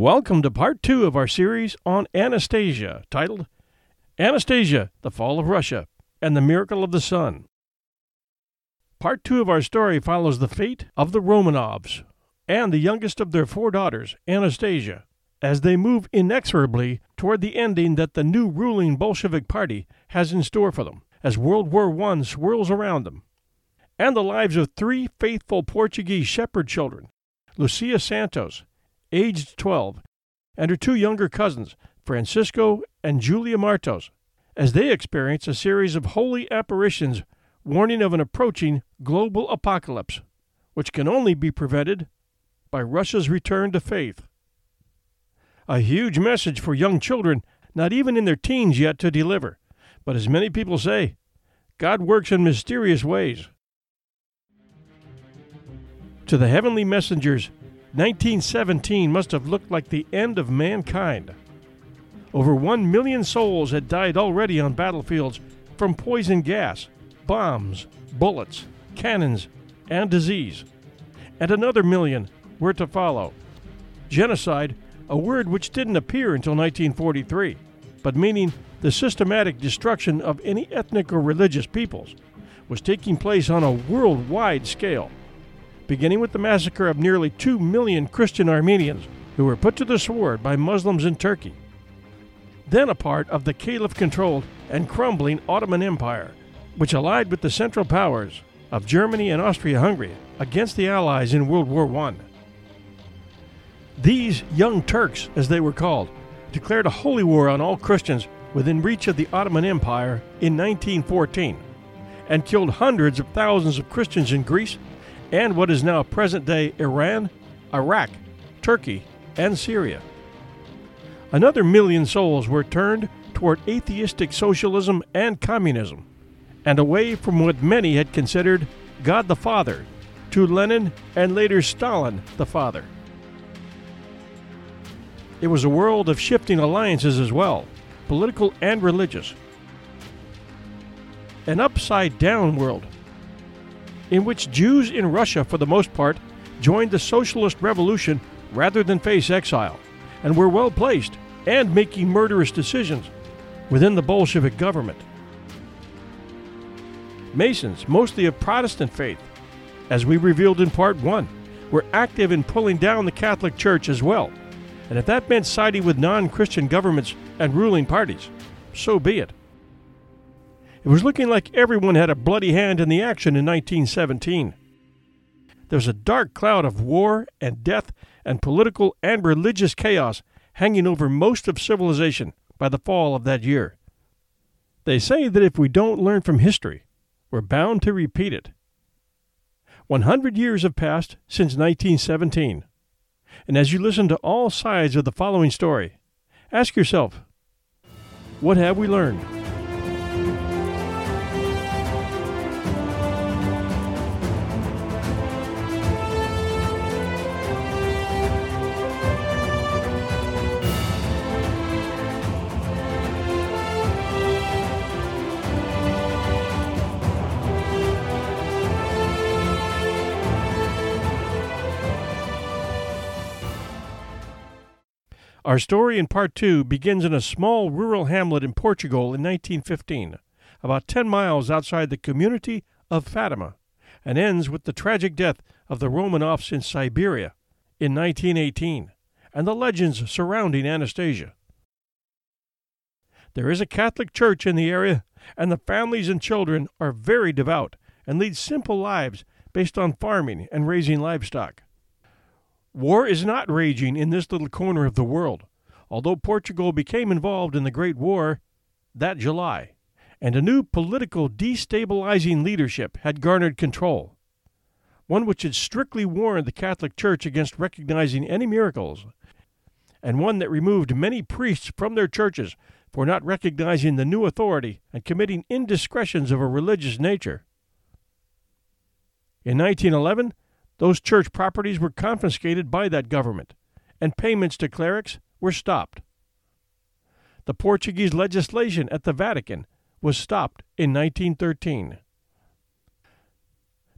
Welcome to part two of our series on Anastasia, titled Anastasia, the Fall of Russia, and the Miracle of the Sun. Part two of our story follows the fate of the Romanovs and the youngest of their four daughters, Anastasia, as they move inexorably toward the ending that the new ruling Bolshevik Party has in store for them as World War I swirls around them, and the lives of three faithful Portuguese shepherd children, Lucia Santos, aged 12, and her two younger cousins, Francisco and Julia Martos, as they experience a series of holy apparitions warning of an approaching global apocalypse, which can only be prevented by Russia's return to faith. A huge message for young children, not even in their teens yet, to deliver. But as many people say, God works in mysterious ways. To the heavenly messengers, 1917 must have looked like the end of mankind. Over one million souls had died already on battlefields from poison gas, bombs, bullets, cannons, and disease. And another million were to follow. Genocide, a word which didn't appear until 1943, but meaning the systematic destruction of any ethnic or religious peoples, was taking place on a worldwide scale beginning with the massacre of nearly 2 million Christian Armenians who were put to the sword by Muslims in Turkey. Then a part of the caliph controlled and crumbling Ottoman Empire, which allied with the Central Powers of Germany and Austria Hungary against the Allies in World War I. These Young Turks, as they were called, declared a holy war on all Christians within reach of the Ottoman Empire in 1914 and killed hundreds of thousands of Christians in Greece and what is now present day Iran, Iraq, Turkey, and Syria. Another million souls were turned toward atheistic socialism and communism, and away from what many had considered God the Father to Lenin and later Stalin the Father. It was a world of shifting alliances as well, political and religious. An upside down world in which Jews in Russia, for the most part, joined the socialist revolution rather than face exile, and were well placed and making murderous decisions within the Bolshevik government. Masons, mostly of Protestant faith, as we revealed in Part 1, were active in pulling down the Catholic Church as well. And if that meant siding with non Christian governments and ruling parties, so be it. It was looking like everyone had a bloody hand in the action in 1917. There was a dark cloud of war and death and political and religious chaos hanging over most of civilization by the fall of that year. They say that if we don't learn from history, we're bound to repeat it. 100 years have passed since 1917. And as you listen to all sides of the following story, ask yourself, what have we learned? Our story in part two begins in a small rural hamlet in Portugal in 1915, about 10 miles outside the community of Fatima, and ends with the tragic death of the Romanovs in Siberia in 1918 and the legends surrounding Anastasia. There is a Catholic church in the area, and the families and children are very devout and lead simple lives based on farming and raising livestock. War is not raging in this little corner of the world, although Portugal became involved in the Great War that July, and a new political destabilizing leadership had garnered control, one which had strictly warned the Catholic Church against recognizing any miracles, and one that removed many priests from their churches for not recognizing the new authority and committing indiscretions of a religious nature. In 1911, those church properties were confiscated by that government, and payments to clerics were stopped. The Portuguese legislation at the Vatican was stopped in 1913.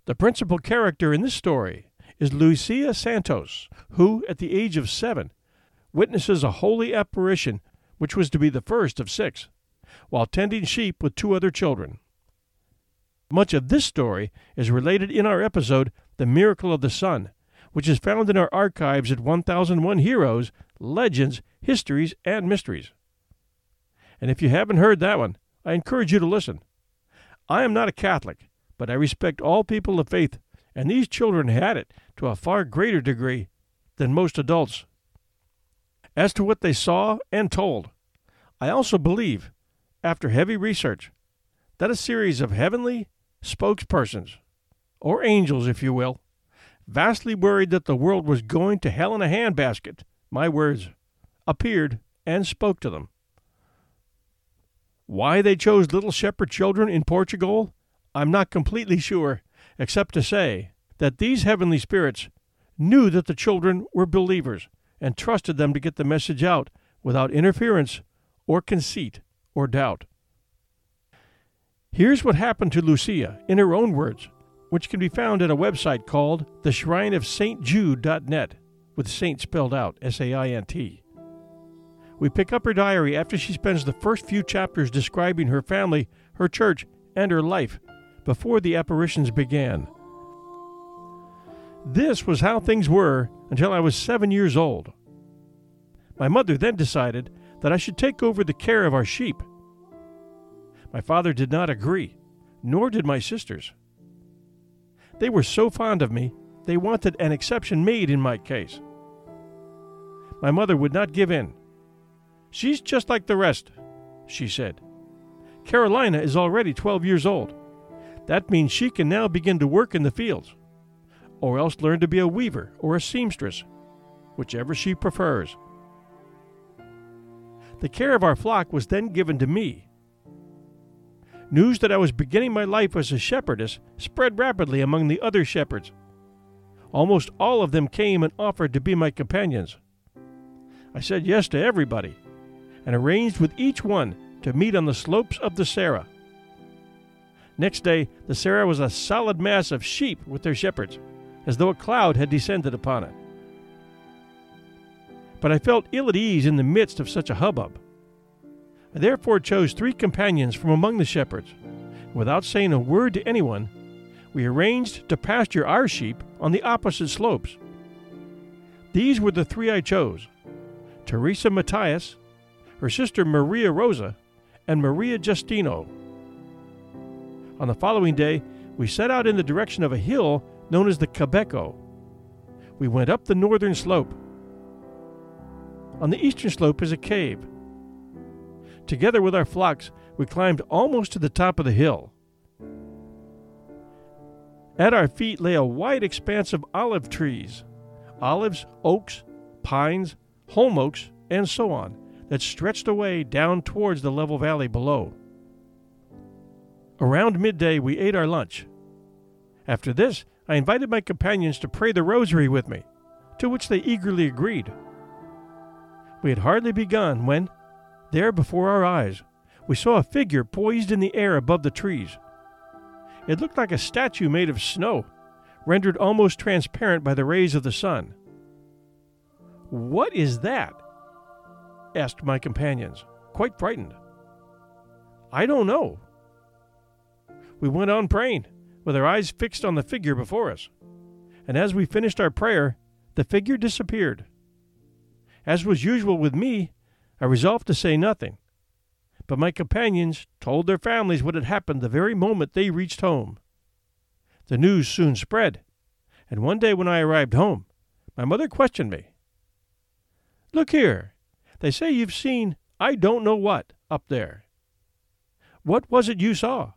The principal character in this story is Lucia Santos, who, at the age of seven, witnesses a holy apparition which was to be the first of six, while tending sheep with two other children. Much of this story is related in our episode, The Miracle of the Sun, which is found in our archives at 1001 Heroes, Legends, Histories, and Mysteries. And if you haven't heard that one, I encourage you to listen. I am not a Catholic, but I respect all people of faith, and these children had it to a far greater degree than most adults. As to what they saw and told, I also believe, after heavy research, that a series of heavenly spokespersons, or angels, if you will, vastly worried that the world was going to hell in a handbasket, my words, appeared and spoke to them. Why they chose little shepherd children in Portugal, I'm not completely sure, except to say that these heavenly spirits knew that the children were believers and trusted them to get the message out without interference or conceit or doubt. Here's what happened to Lucia in her own words, which can be found at a website called the Shrine of St. Jude.net, with Saint spelled out S A I N T. We pick up her diary after she spends the first few chapters describing her family, her church, and her life before the apparitions began. This was how things were until I was seven years old. My mother then decided that I should take over the care of our sheep. My father did not agree, nor did my sisters. They were so fond of me, they wanted an exception made in my case. My mother would not give in She's just like the rest, she said. Carolina is already 12 years old. That means she can now begin to work in the fields, or else learn to be a weaver or a seamstress, whichever she prefers. The care of our flock was then given to me. News that I was beginning my life as a shepherdess spread rapidly among the other shepherds. Almost all of them came and offered to be my companions. I said yes to everybody, and arranged with each one to meet on the slopes of the Serra. Next day, the Serra was a solid mass of sheep with their shepherds, as though a cloud had descended upon it. But I felt ill at ease in the midst of such a hubbub. I therefore chose three companions from among the shepherds. Without saying a word to anyone, we arranged to pasture our sheep on the opposite slopes. These were the three I chose Teresa Matias, her sister Maria Rosa, and Maria Justino. On the following day, we set out in the direction of a hill known as the Cabeco. We went up the northern slope. On the eastern slope is a cave. Together with our flocks, we climbed almost to the top of the hill. At our feet lay a wide expanse of olive trees olives, oaks, pines, holm oaks, and so on that stretched away down towards the level valley below. Around midday, we ate our lunch. After this, I invited my companions to pray the rosary with me, to which they eagerly agreed. We had hardly begun when, there before our eyes, we saw a figure poised in the air above the trees. It looked like a statue made of snow, rendered almost transparent by the rays of the sun. What is that? asked my companions, quite frightened. I don't know. We went on praying, with our eyes fixed on the figure before us. And as we finished our prayer, the figure disappeared. As was usual with me, I resolved to say nothing. But my companions told their families what had happened the very moment they reached home. The news soon spread, and one day when I arrived home, my mother questioned me. Look here, they say you've seen I don't know what up there. What was it you saw?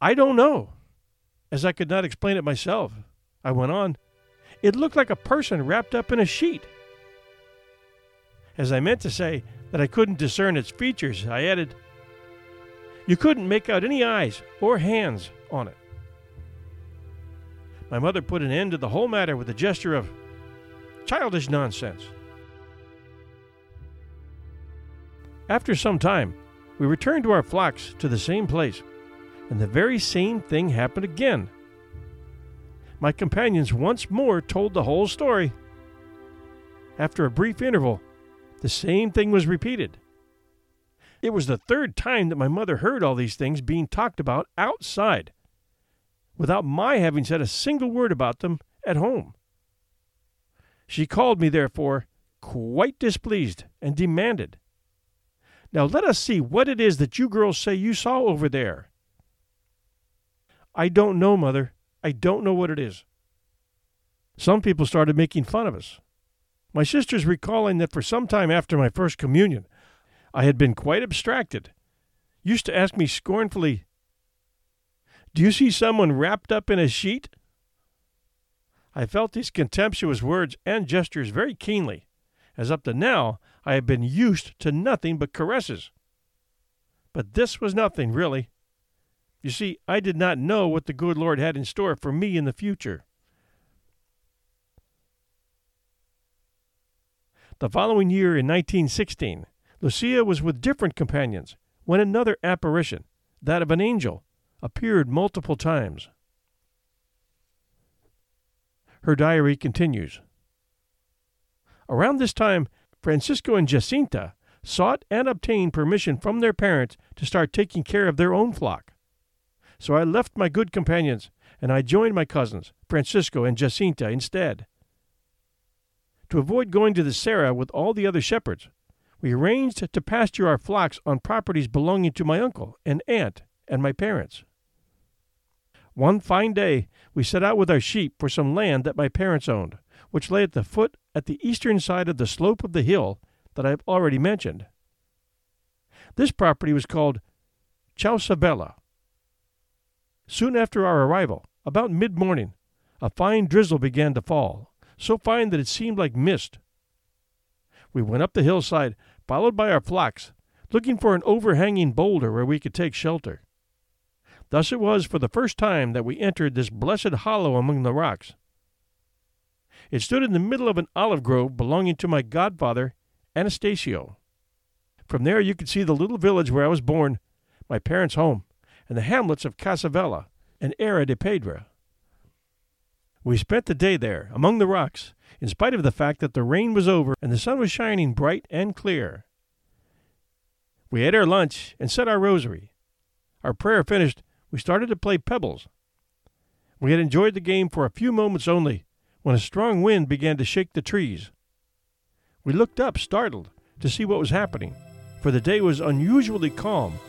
I don't know. As I could not explain it myself, I went on. It looked like a person wrapped up in a sheet. As I meant to say that I couldn't discern its features, I added, You couldn't make out any eyes or hands on it. My mother put an end to the whole matter with a gesture of childish nonsense. After some time, we returned to our flocks to the same place, and the very same thing happened again. My companions once more told the whole story. after a brief interval, the same thing was repeated. It was the third time that my mother heard all these things being talked about outside, without my having said a single word about them at home. She called me, therefore, quite displeased, and demanded, Now let us see what it is that you girls say you saw over there. I don't know, Mother. I don't know what it is. Some people started making fun of us. My sisters recalling that for some time after my first communion, I had been quite abstracted, used to ask me scornfully, Do you see someone wrapped up in a sheet? I felt these contemptuous words and gestures very keenly, as up to now I had been used to nothing but caresses. But this was nothing, really. You see, I did not know what the good Lord had in store for me in the future. The following year, in 1916, Lucia was with different companions when another apparition, that of an angel, appeared multiple times. Her diary continues. Around this time, Francisco and Jacinta sought and obtained permission from their parents to start taking care of their own flock. So I left my good companions and I joined my cousins, Francisco and Jacinta, instead. To avoid going to the Serra with all the other shepherds, we arranged to pasture our flocks on properties belonging to my uncle and aunt and my parents. One fine day, we set out with our sheep for some land that my parents owned, which lay at the foot at the eastern side of the slope of the hill that I have already mentioned. This property was called Chousa Velha. Soon after our arrival, about mid morning, a fine drizzle began to fall, so fine that it seemed like mist. We went up the hillside, followed by our flocks, looking for an overhanging boulder where we could take shelter. Thus it was for the first time that we entered this blessed hollow among the rocks. It stood in the middle of an olive grove belonging to my godfather, Anastasio. From there you could see the little village where I was born, my parents' home, and the hamlets of Casa Velha and Eira da Pedra. We spent the day there, among the rocks, in spite of the fact that the rain was over and the sun was shining bright and clear. We ate our lunch and said our rosary. Our prayer finished, we started to play pebbles. We had enjoyed the game for a few moments only when a strong wind began to shake the trees. We looked up, startled, to see what was happening, for the day was unusually calm.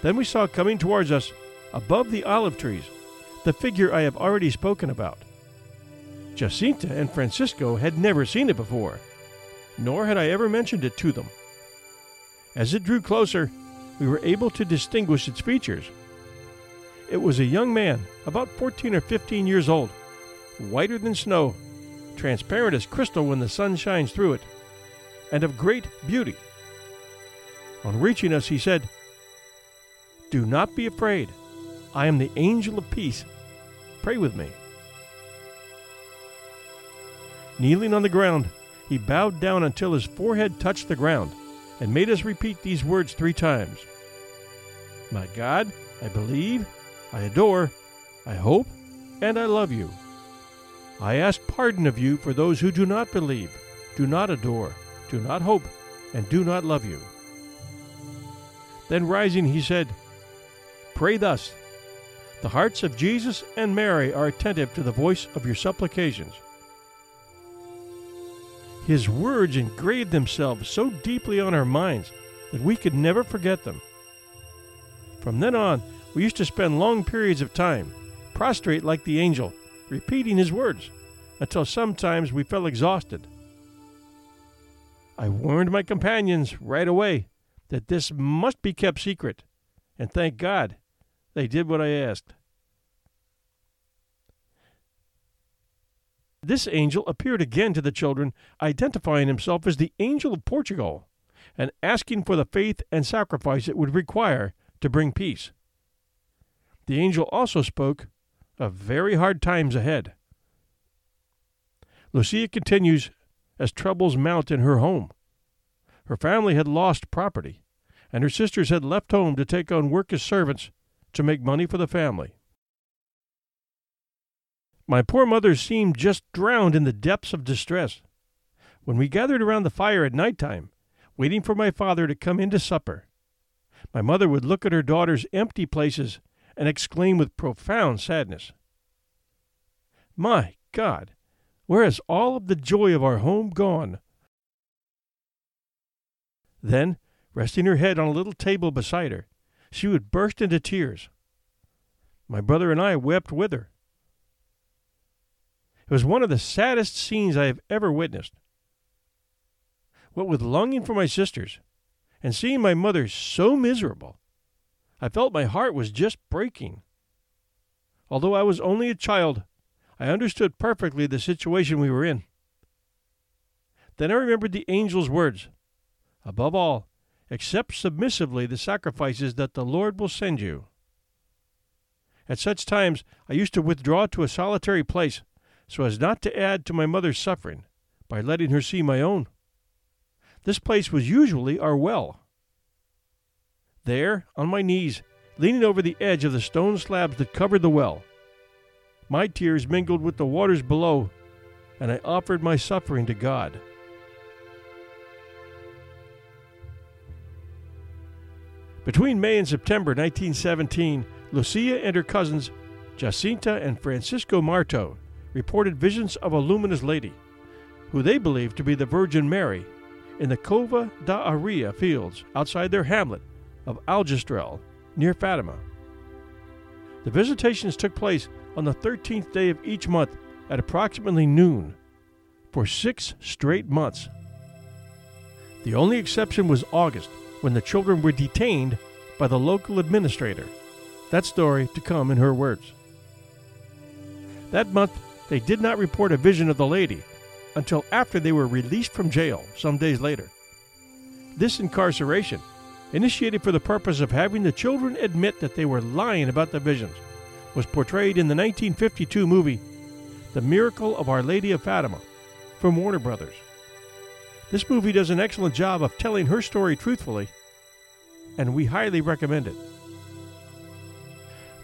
Then we saw coming towards us, above the olive trees, the figure I have already spoken about. Jacinta and Francisco had never seen it before, nor had I ever mentioned it to them. As it drew closer, we were able to distinguish its features. It was a young man, about 14 or 15 years old, whiter than snow, transparent as crystal when the sun shines through it, and of great beauty. On reaching us, he said, Do not be afraid. I am the angel of peace Pray with me. Kneeling on the ground, he bowed down until his forehead touched the ground and made us repeat these words three times My God, I believe, I adore, I hope, and I love you. I ask pardon of you for those who do not believe, do not adore, do not hope, and do not love you. Then rising, he said, Pray thus the hearts of Jesus and Mary are attentive to the voice of your supplications. His words engraved themselves so deeply on our minds that we could never forget them. From then on, we used to spend long periods of time, prostrate like the angel, repeating his words, until sometimes we felt exhausted. I warned my companions right away that this must be kept secret, and thank God they did what I asked. This angel appeared again to the children, identifying himself as the angel of Portugal and asking for the faith and sacrifice it would require to bring peace. The angel also spoke of very hard times ahead. Lucia continues as troubles mount in her home. Her family had lost property, and her sisters had left home to take on work as servants to make money for the family. My poor mother seemed just drowned in the depths of distress. when we gathered around the fire at night time, waiting for my father to come in to supper, my mother would look at her daughter's empty places and exclaim with profound sadness, My God, where has all of the joy of our home gone? Then, resting her head on a little table beside her, she would burst into tears. My brother and I wept with her. It was one of the saddest scenes I have ever witnessed. What with longing for my sisters and seeing my mother so miserable, I felt my heart was just breaking. Although I was only a child, I understood perfectly the situation we were in. Then I remembered the angel's words Above all, accept submissively the sacrifices that the Lord will send you. At such times, I used to withdraw to a solitary place so as not to add to my mother's suffering by letting her see my own. This place was usually our well. There, on my knees, leaning over the edge of the stone slabs that covered the well, my tears mingled with the waters below, and I offered my suffering to God. Between May and September 1917, Lucia and her cousins, Jacinta and Francisco Marto, reported visions of a luminous lady, who they believed to be the Virgin Mary, in the Cova da Iria fields outside their hamlet of Aljustrel, near Fatima. The visitations took place on the 13th day of each month at approximately noon for six straight months. The only exception was August, when the children were detained by the local administrator. That story to come in her words. That month, they did not report a vision of the lady until after they were released from jail some days later. This incarceration, initiated for the purpose of having the children admit that they were lying about the visions, was portrayed in the 1952 movie The Miracle of Our Lady of Fatima from Warner Brothers. This movie does an excellent job of telling her story truthfully, and we highly recommend it.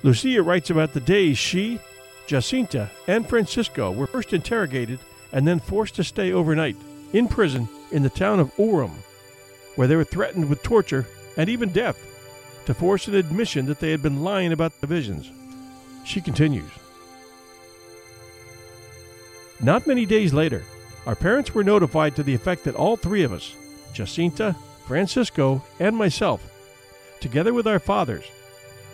Lucia writes about the days she, Jacinta, and Francisco were first interrogated and then forced to stay overnight in prison in the town of Ourém, where they were threatened with torture and even death to force an admission that they had been lying about the visions. She continues Not many days later, our parents were notified to the effect that all three of us, Jacinta, Francisco, and myself, together with our fathers,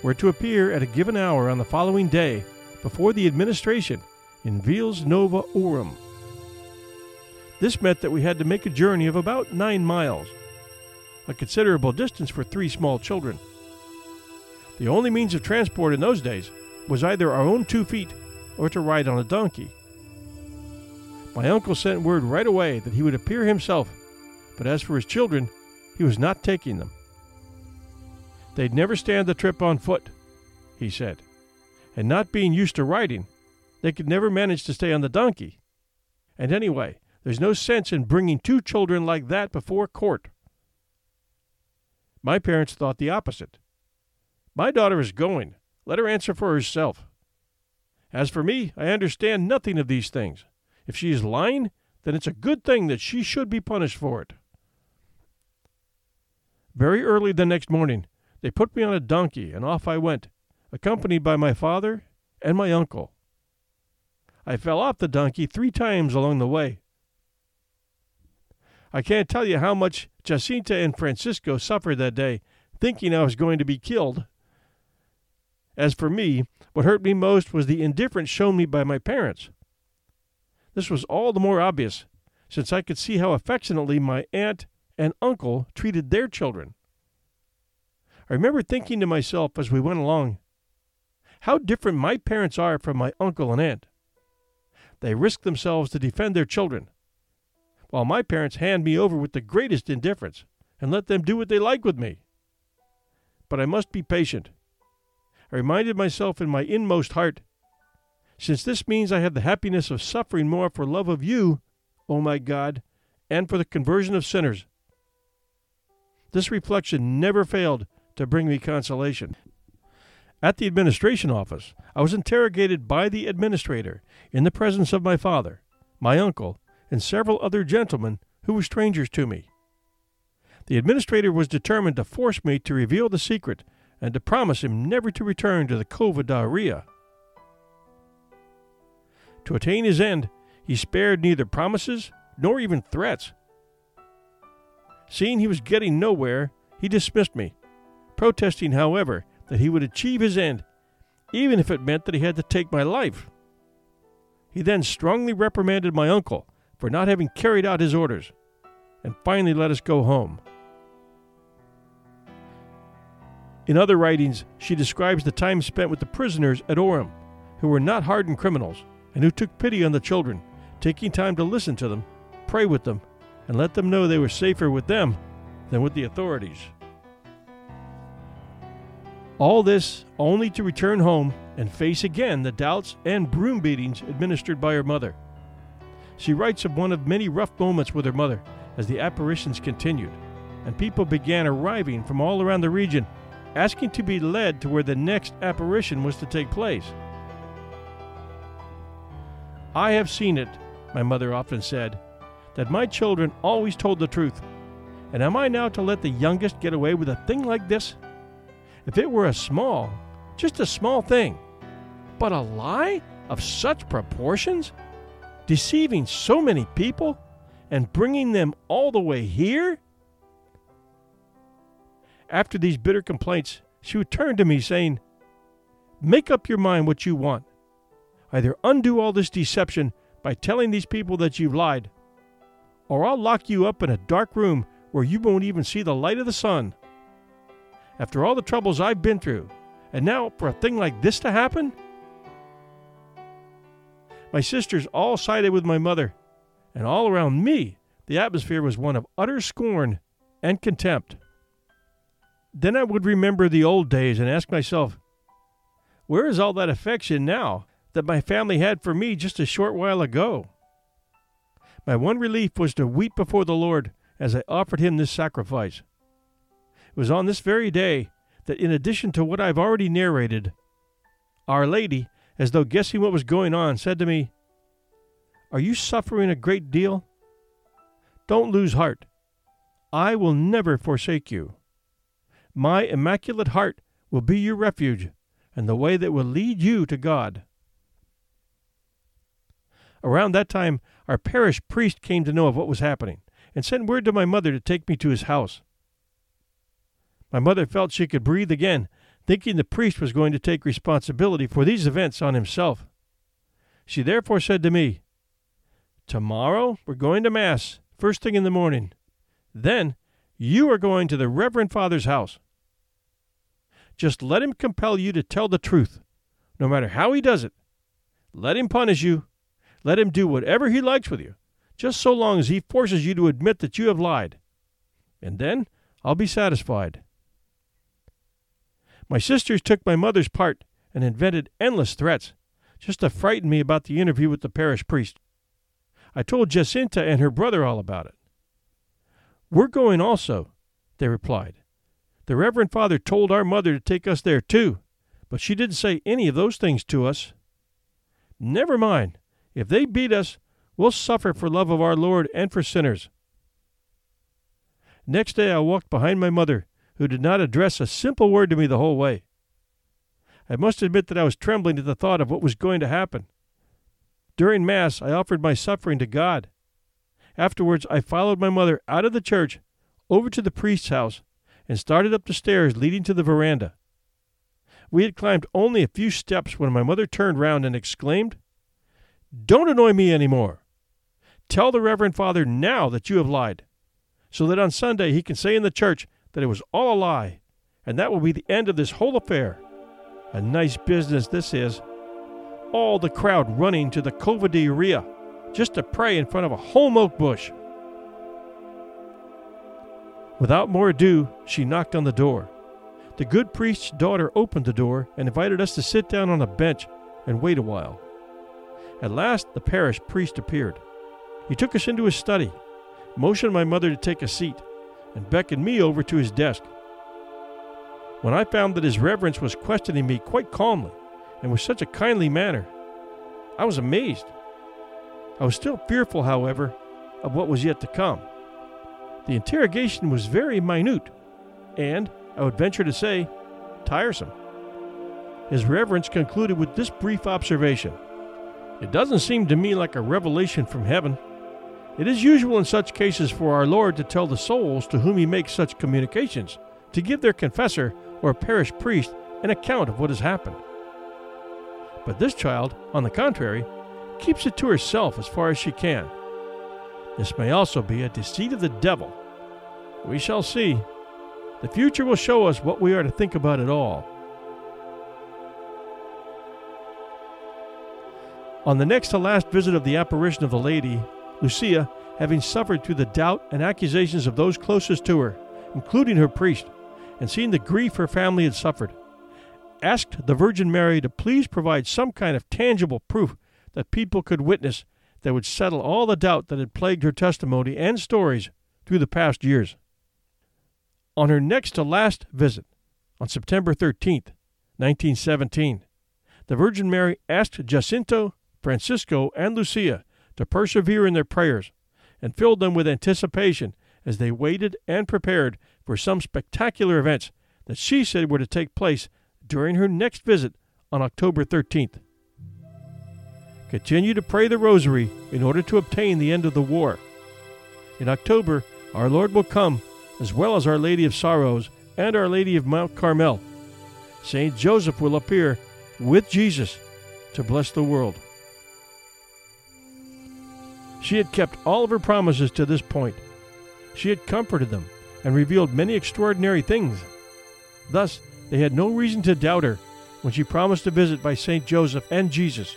were to appear at a given hour on the following day before the administration in Vila Nova Ourém. This meant that we had to make a journey of about nine miles, a considerable distance for three small children. The only means of transport in those days was either our own two feet or to ride on a donkey. My uncle sent word right away that he would appear himself, but as for his children, he was not taking them. They'd never stand the trip on foot, he said, and not being used to riding, they could never manage to stay on the donkey. And anyway, there's no sense in bringing two children like that before court. My parents thought the opposite. My daughter is going. Let her answer for herself. As for me, I understand nothing of these things. If she is lying, then it's a good thing that she should be punished for it. Very early the next morning, they put me on a donkey, and off I went, accompanied by my father and my uncle. I fell off the donkey three times along the way. I can't tell you how much Jacinta and Francisco suffered that day, thinking I was going to be killed. As for me, what hurt me most was the indifference shown me by my parents. This was all the more obvious, since I could see how affectionately my aunt and uncle treated their children. I remember thinking to myself as we went along, how different my parents are from my uncle and aunt. They risk themselves to defend their children, while my parents hand me over with the greatest indifference and let them do what they like with me. But I must be patient. I reminded myself in my inmost heart, since this means I have the happiness of suffering more for love of you, O my God, and for the conversion of sinners. This reflection never failed to bring me consolation. At the administration office, I was interrogated by the administrator in the presence of my father, my uncle, and several other gentlemen who were strangers to me. The administrator was determined to force me to reveal the secret and to promise him never to return to the Cova da Iria. To attain his end, he spared neither promises nor even threats. Seeing he was getting nowhere, he dismissed me, protesting, however, that he would achieve his end, even if it meant that he had to take my life. He then strongly reprimanded my uncle for not having carried out his orders, and finally let us go home. In other writings, she describes the time spent with the prisoners at Ourém, who were not hardened criminals and who took pity on the children, taking time to listen to them, pray with them, and let them know they were safer with them than with the authorities. All this only to return home and face again the doubts and broom beatings administered by her mother. She writes of one of many rough moments with her mother as the apparitions continued, and people began arriving from all around the region asking to be led to where the next apparition was to take place. I have seen it, my mother often said, that my children always told the truth. And am I now to let the youngest get away with a thing like this? If it were a small, just a small thing, but a lie of such proportions, deceiving so many people, and bringing them all the way here? After these bitter complaints, she would turn to me, saying, Make up your mind what you want. Either undo all this deception by telling these people that you've lied, or I'll lock you up in a dark room where you won't even see the light of the sun. After all the troubles I've been through, and now for a thing like this to happen? My sisters all sided with my mother, and all around me the atmosphere was one of utter scorn and contempt. Then I would remember the old days and ask myself, where is all that affection now that my family had for me just a short while ago? My one relief was to weep before the Lord as I offered him this sacrifice. It was on this very day that, in addition to what I've already narrated, Our Lady, as though guessing what was going on, said to me, Are you suffering a great deal? Don't lose heart. I will never forsake you. My immaculate heart will be your refuge and the way that will lead you to God. Around that time, our parish priest came to know of what was happening and sent word to my mother to take me to his house. My mother felt she could breathe again, thinking the priest was going to take responsibility for these events on himself. She therefore said to me, Tomorrow we're going to Mass, first thing in the morning. Then you are going to the Reverend Father's house. Just let him compel you to tell the truth, no matter how he does it. Let him punish you. Let him do whatever he likes with you, just so long as he forces you to admit that you have lied. And then I'll be satisfied. My sisters took my mother's part and invented endless threats, just to frighten me about the interview with the parish priest. I told Jacinta and her brother all about it. We're going also, they replied. The Reverend Father told our mother to take us there too, but she didn't say any of those things to us. Never mind. If they beat us, we'll suffer for love of our Lord and for sinners. Next day I walked behind my mother, who did not address a simple word to me the whole way. I must admit that I was trembling at the thought of what was going to happen. During Mass, I offered my suffering to God. Afterwards, I followed my mother out of the church, over to the priest's house, and started up the stairs leading to the veranda. We had climbed only a few steps when my mother turned round and exclaimed, Don't annoy me any more. Tell the Reverend Father now that you have lied, so that on Sunday he can say in the church that it was all a lie, and that will be the end of this whole affair. A nice business this is. All the crowd running to the Cova de Iria just to pray in front of a holm oak bush. Without more ado, she knocked on the door. The good priest's daughter opened the door and invited us to sit down on a bench and wait a while. At last, the parish priest appeared. He took us into his study, motioned my mother to take a seat, and beckoned me over to his desk. When I found that his reverence was questioning me quite calmly and with such a kindly manner, I was amazed. I was still fearful, however, of what was yet to come. The interrogation was very minute, and, I would venture to say, tiresome. His Reverence concluded with this brief observation It doesn't seem to me like a revelation from heaven. It is usual in such cases for our Lord to tell the souls to whom he makes such communications to give their confessor or parish priest an account of what has happened. But this child, on the contrary, keeps it to herself as far as she can. This may also be a deceit of the devil. We shall see. The future will show us what we are to think about it all. On the next to last visit of the apparition of the lady, Lucia, having suffered through the doubt and accusations of those closest to her, including her priest, and seeing the grief her family had suffered, asked the Virgin Mary to please provide some kind of tangible proof that people could witness that would settle all the doubt that had plagued her testimony and stories through the past years. On her next to last visit, on September 13th, 1917, the Virgin Mary asked Jacinta, Francisco, and Lucia to persevere in their prayers and filled them with anticipation as they waited and prepared for some spectacular events that she said were to take place during her next visit on October 13th. Continue to pray the Rosary in order to obtain the end of the war. In October, our Lord will come, as well as Our Lady of Sorrows and Our Lady of Mount Carmel. Saint Joseph will appear with Jesus to bless the world. She had kept all of her promises to this point. She had comforted them and revealed many extraordinary things. Thus, they had no reason to doubt her when she promised a visit by St. Joseph and Jesus.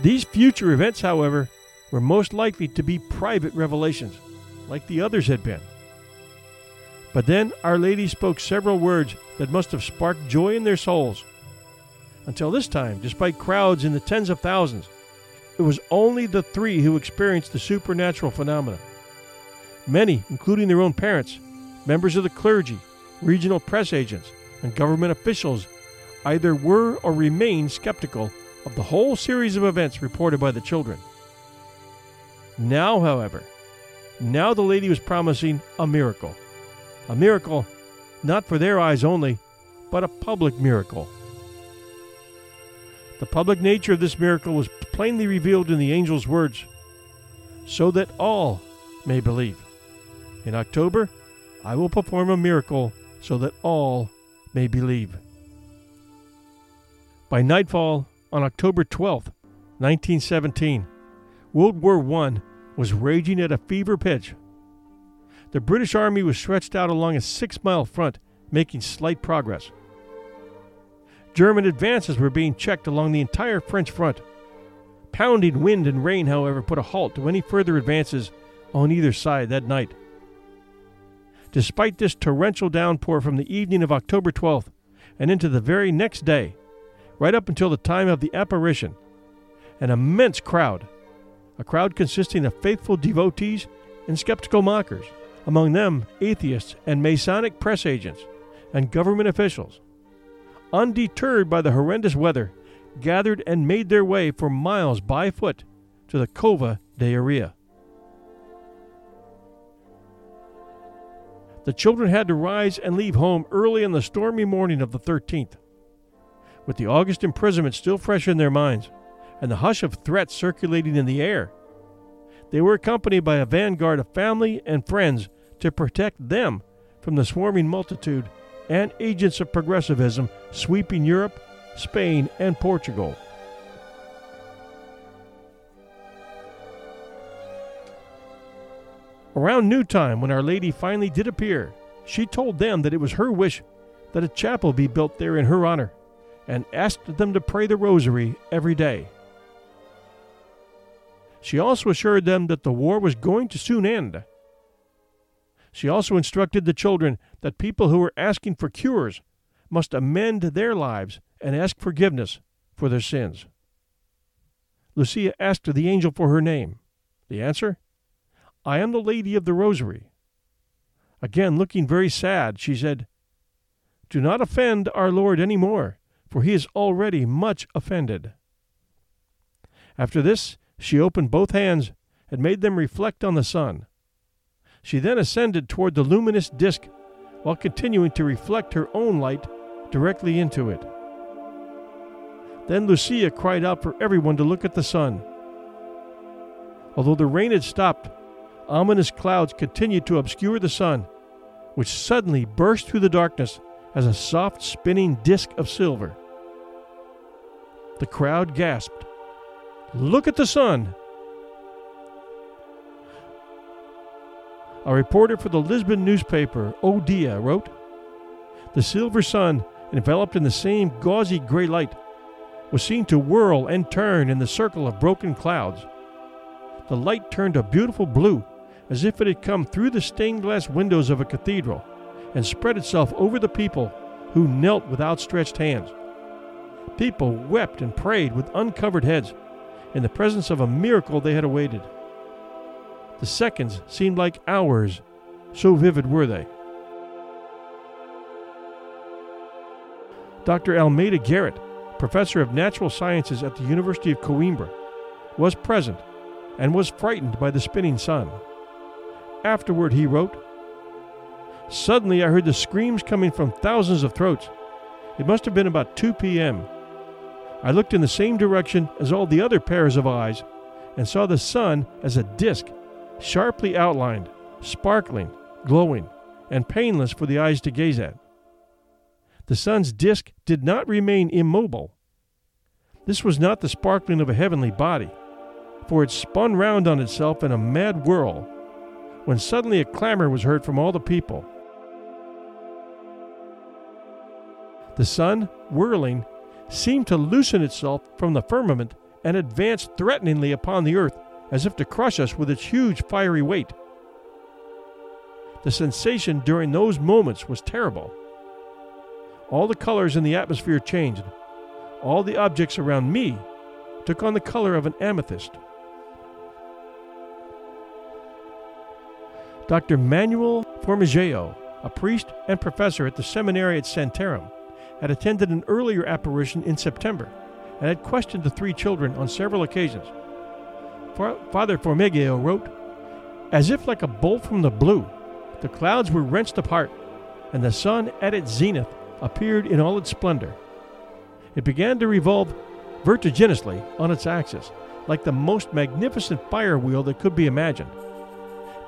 These future events, however, were most likely to be private revelations, like the others had been. But then Our Lady spoke several words that must have sparked joy in their souls. Until this time, despite crowds in the tens of thousands, it was only the three who experienced the supernatural phenomena. Many, including their own parents, members of the clergy, regional press agents, and government officials either were or remain skeptical of the whole series of events reported by the children. Now, however, now the lady was promising a miracle. A miracle not for their eyes only, but a public miracle. The public nature of this miracle was plainly revealed in the angel's words, so that all may believe. In October, I will perform a miracle so that all may believe. By nightfall on October 12, 1917, World War I was raging at a fever pitch. The British Army was stretched out along a six mile front, making slight progress. German advances were being checked along the entire French front. Pounding wind and rain, however, put a halt to any further advances on either side that night. Despite this torrential downpour from the evening of October 12th and into the very next day, right up until the time of the apparition, an immense crowd, a crowd consisting of faithful devotees and skeptical mockers, among them atheists and Masonic press agents and government officials, undeterred by the horrendous weather, gathered and made their way for miles by foot to the Cova de Iria. The children had to rise and leave home early on the stormy morning of the 13th. With the August imprisonment still fresh in their minds, and the hush of threats circulating in the air, they were accompanied by a vanguard of family and friends to protect them from the swarming multitude and agents of progressivism sweeping Europe, Spain, and Portugal. Around noontime, when Our Lady finally did appear, she told them that it was her wish that a chapel be built there in her honor, and asked them to pray the rosary every day. She also assured them that the war was going to soon end. She also instructed the children that people who were asking for cures must amend their lives and ask forgiveness for their sins. Lucia asked the angel for her name. The answer? I am the Lady of the Rosary. Again, looking very sad, she said, Do not offend our Lord any more, for he is already much offended. After this, she opened both hands and made them reflect on the sun. She then ascended toward the luminous disk while continuing to reflect her own light directly into it. Then Lucia cried out for everyone to look at the sun. Although the rain had stopped, ominous clouds continued to obscure the sun, which suddenly burst through the darkness as a soft spinning disk of silver. The crowd gasped, Look at the sun! A reporter for the Lisbon newspaper, O Dia, wrote The silver sun, enveloped in the same gauzy gray light, was seen to whirl and turn in the circle of broken clouds. The light turned a beautiful blue, as if it had come through the stained glass windows of a cathedral, and spread itself over the people, who knelt with outstretched hands. People wept and prayed with uncovered heads, in the presence of a miracle they had awaited. The seconds seemed like hours, so vivid were they. Dr. Almeida Garrett, professor of natural sciences at the University of Coimbra, was present and was frightened by the spinning sun. Afterward, he wrote, Suddenly I heard the screams coming from thousands of throats. It must have been about 2 p.m. I looked in the same direction as all the other pairs of eyes and saw the sun as a disk, sharply outlined, sparkling, glowing, and painless for the eyes to gaze at. The sun's disk did not remain immobile. This was not the sparkling of a heavenly body, for it spun round on itself in a mad whirl, when suddenly a clamor was heard from all the people. The sun, whirling, seemed to loosen itself from the firmament and advance threateningly upon the earth as if to crush us with its huge fiery weight. The sensation during those moments was terrible. All the colors in the atmosphere changed. All the objects around me took on the color of an amethyst. Dr. Manuel Formigão, a priest and professor at the seminary at Santarem, had attended an earlier apparition in September and had questioned the three children on several occasions. Father Formigão wrote, As if like a bolt from the blue, the clouds were wrenched apart, and the sun at its zenith appeared in all its splendor. It began to revolve vertiginously on its axis, like the most magnificent fire wheel that could be imagined,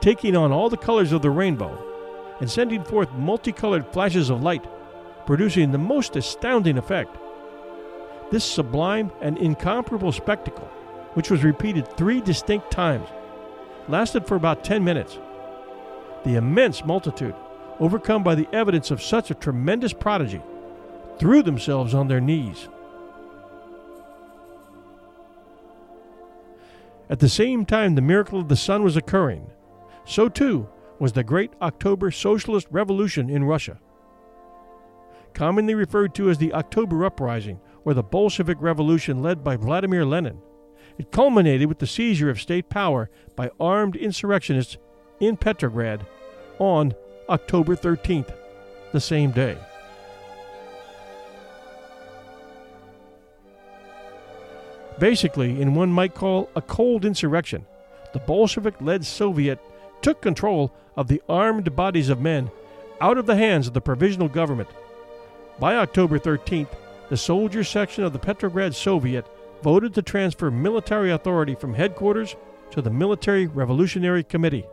taking on all the colors of the rainbow and sending forth multicolored flashes of light producing the most astounding effect. This sublime and incomparable spectacle, which was repeated three distinct times, lasted for about 10 minutes. The immense multitude, overcome by the evidence of such a tremendous prodigy, threw themselves on their knees. At the same time the miracle of the sun was occurring, so too was the great October Socialist Revolution in Russia commonly referred to as the October Uprising or the Bolshevik Revolution led by Vladimir Lenin. It culminated with the seizure of state power by armed insurrectionists in Petrograd on October 13th, the same day. Basically, in one might call a cold insurrection, the Bolshevik led Soviet took control of the armed bodies of men out of the hands of the provisional government by October 13th, the soldier section of the Petrograd Soviet voted to transfer military authority from headquarters to the Military Revolutionary Committee.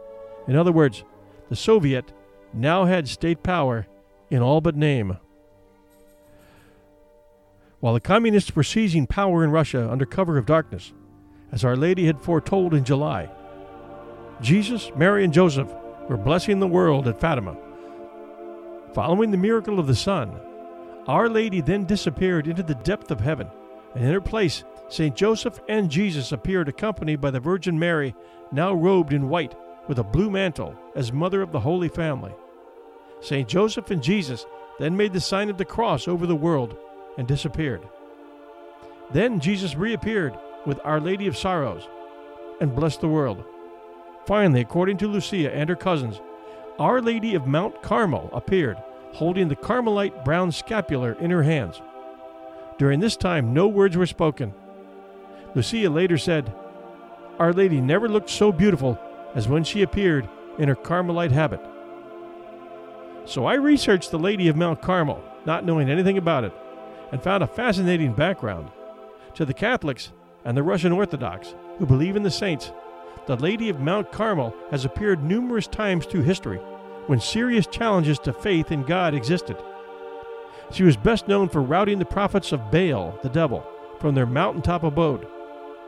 In other words, the Soviet now had state power in all but name. While the communists were seizing power in Russia under cover of darkness, as Our Lady had foretold in July, Jesus, Mary, and Joseph were blessing the world at Fatima. Following the miracle of the sun, our Lady then disappeared into the depth of heaven, and in her place, St. Joseph and Jesus appeared accompanied by the Virgin Mary, now robed in white with a blue mantle as Mother of the Holy Family. St. Joseph and Jesus then made the sign of the cross over the world and disappeared. Then Jesus reappeared with Our Lady of Sorrows and blessed the world. Finally, according to Lucia and her cousins, Our Lady of Mount Carmel appeared holding the Carmelite brown scapular in her hands. During this time, no words were spoken. Lucia later said, Our Lady never looked so beautiful as when she appeared in her Carmelite habit. So I researched the Lady of Mount Carmel, not knowing anything about it, and found a fascinating background. To the Catholics and the Russian Orthodox, who believe in the saints, the Lady of Mount Carmel has appeared numerous times through history when serious challenges to faith in God existed. She was best known for routing the prophets of Baal, the devil, from their mountaintop abode,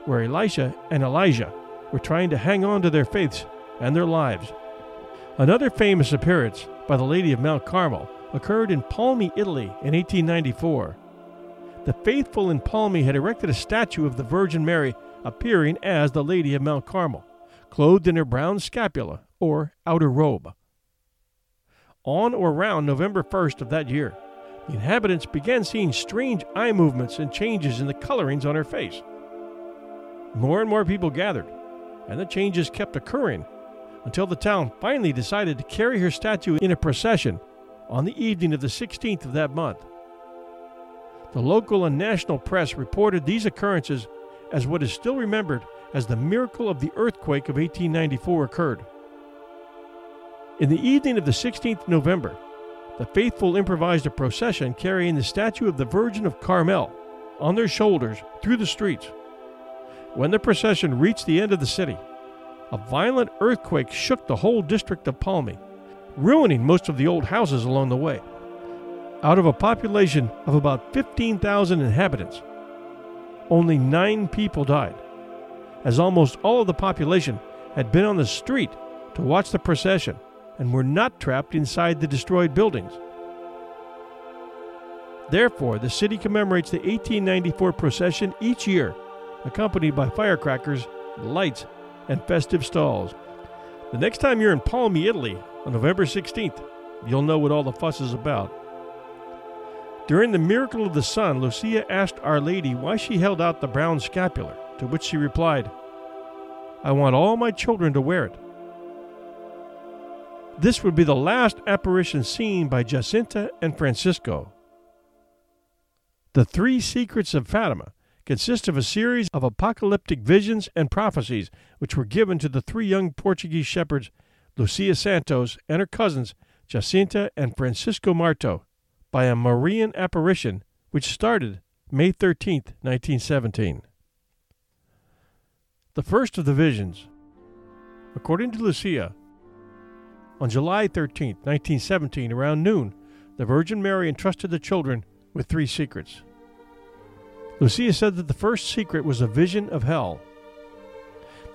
where Elisha and Elijah were trying to hang on to their faiths and their lives. Another famous appearance by the Lady of Mount Carmel occurred in Palmi, Italy in 1894. The faithful in Palmi had erected a statue of the Virgin Mary appearing as the Lady of Mount Carmel, clothed in her brown scapula, or outer robe. On or around November 1st of that year, the inhabitants began seeing strange eye movements and changes in the colorings on her face. More and more people gathered, and the changes kept occurring until the town finally decided to carry her statue in a procession on the evening of the 16th of that month. The local and national press reported these occurrences as what is still remembered as the miracle of the earthquake of 1894 occurred. In the evening of the 16th November, the faithful improvised a procession carrying the statue of the Virgin of Carmel on their shoulders through the streets. When the procession reached the end of the city, a violent earthquake shook the whole district of Palmi, ruining most of the old houses along the way. Out of a population of about 15,000 inhabitants, only nine people died, as almost all of the population had been on the street to watch the procession and were not trapped inside the destroyed buildings. Therefore, the city commemorates the 1894 procession each year, accompanied by firecrackers, lights, and festive stalls. The next time you're in Palmi, Italy, on November 16th, you'll know what all the fuss is about. During the miracle of the sun, Lucia asked Our Lady why she held out the brown scapular, to which she replied, I want all my children to wear it. This would be the last apparition seen by Jacinta and Francisco. The Three Secrets of Fatima consist of a series of apocalyptic visions and prophecies which were given to the three young Portuguese shepherds, Lucia Santos and her cousins, Jacinta and Francisco Marto, by a Marian apparition which started May 13, 1917. The first of the visions. According to Lucia, on July 13, 1917, around noon, the Virgin Mary entrusted the children with three secrets. Lucia said that the first secret was a vision of hell.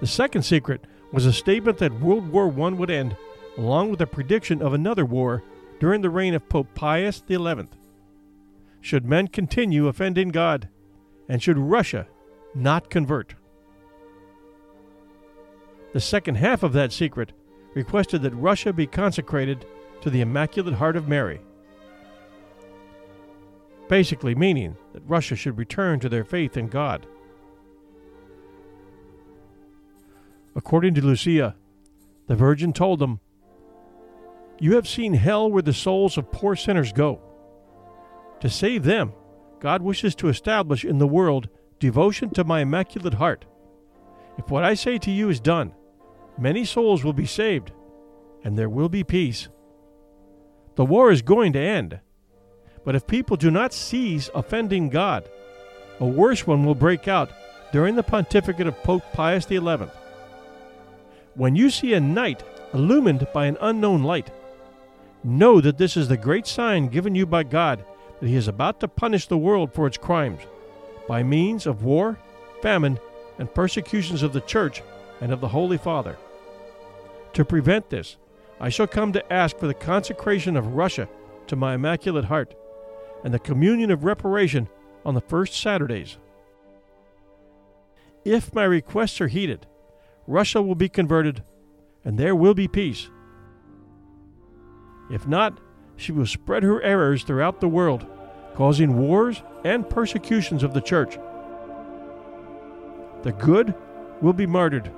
The second secret was a statement that World War I would end, along with a prediction of another war during the reign of Pope Pius XI. Should men continue offending God, and should Russia not convert? The second half of that secret requested that Russia be consecrated to the Immaculate Heart of Mary. Basically, meaning that Russia should return to their faith in God. According to Lucia, the Virgin told them, You have seen hell where the souls of poor sinners go. To save them, God wishes to establish in the world devotion to my Immaculate Heart. If what I say to you is done, many souls will be saved, and there will be peace. The war is going to end, but if people do not cease offending God, a worse one will break out during the pontificate of Pope Pius XI. When you see a night illumined by an unknown light, know that this is the great sign given you by God that He is about to punish the world for its crimes by means of war, famine, and persecutions of the Church and of the Holy Father. To prevent this, I shall come to ask for the consecration of Russia to my Immaculate Heart and the communion of reparation on the first Saturdays. If my requests are heeded, Russia will be converted and there will be peace. If not, she will spread her errors throughout the world, causing wars and persecutions of the Church. The good will be martyred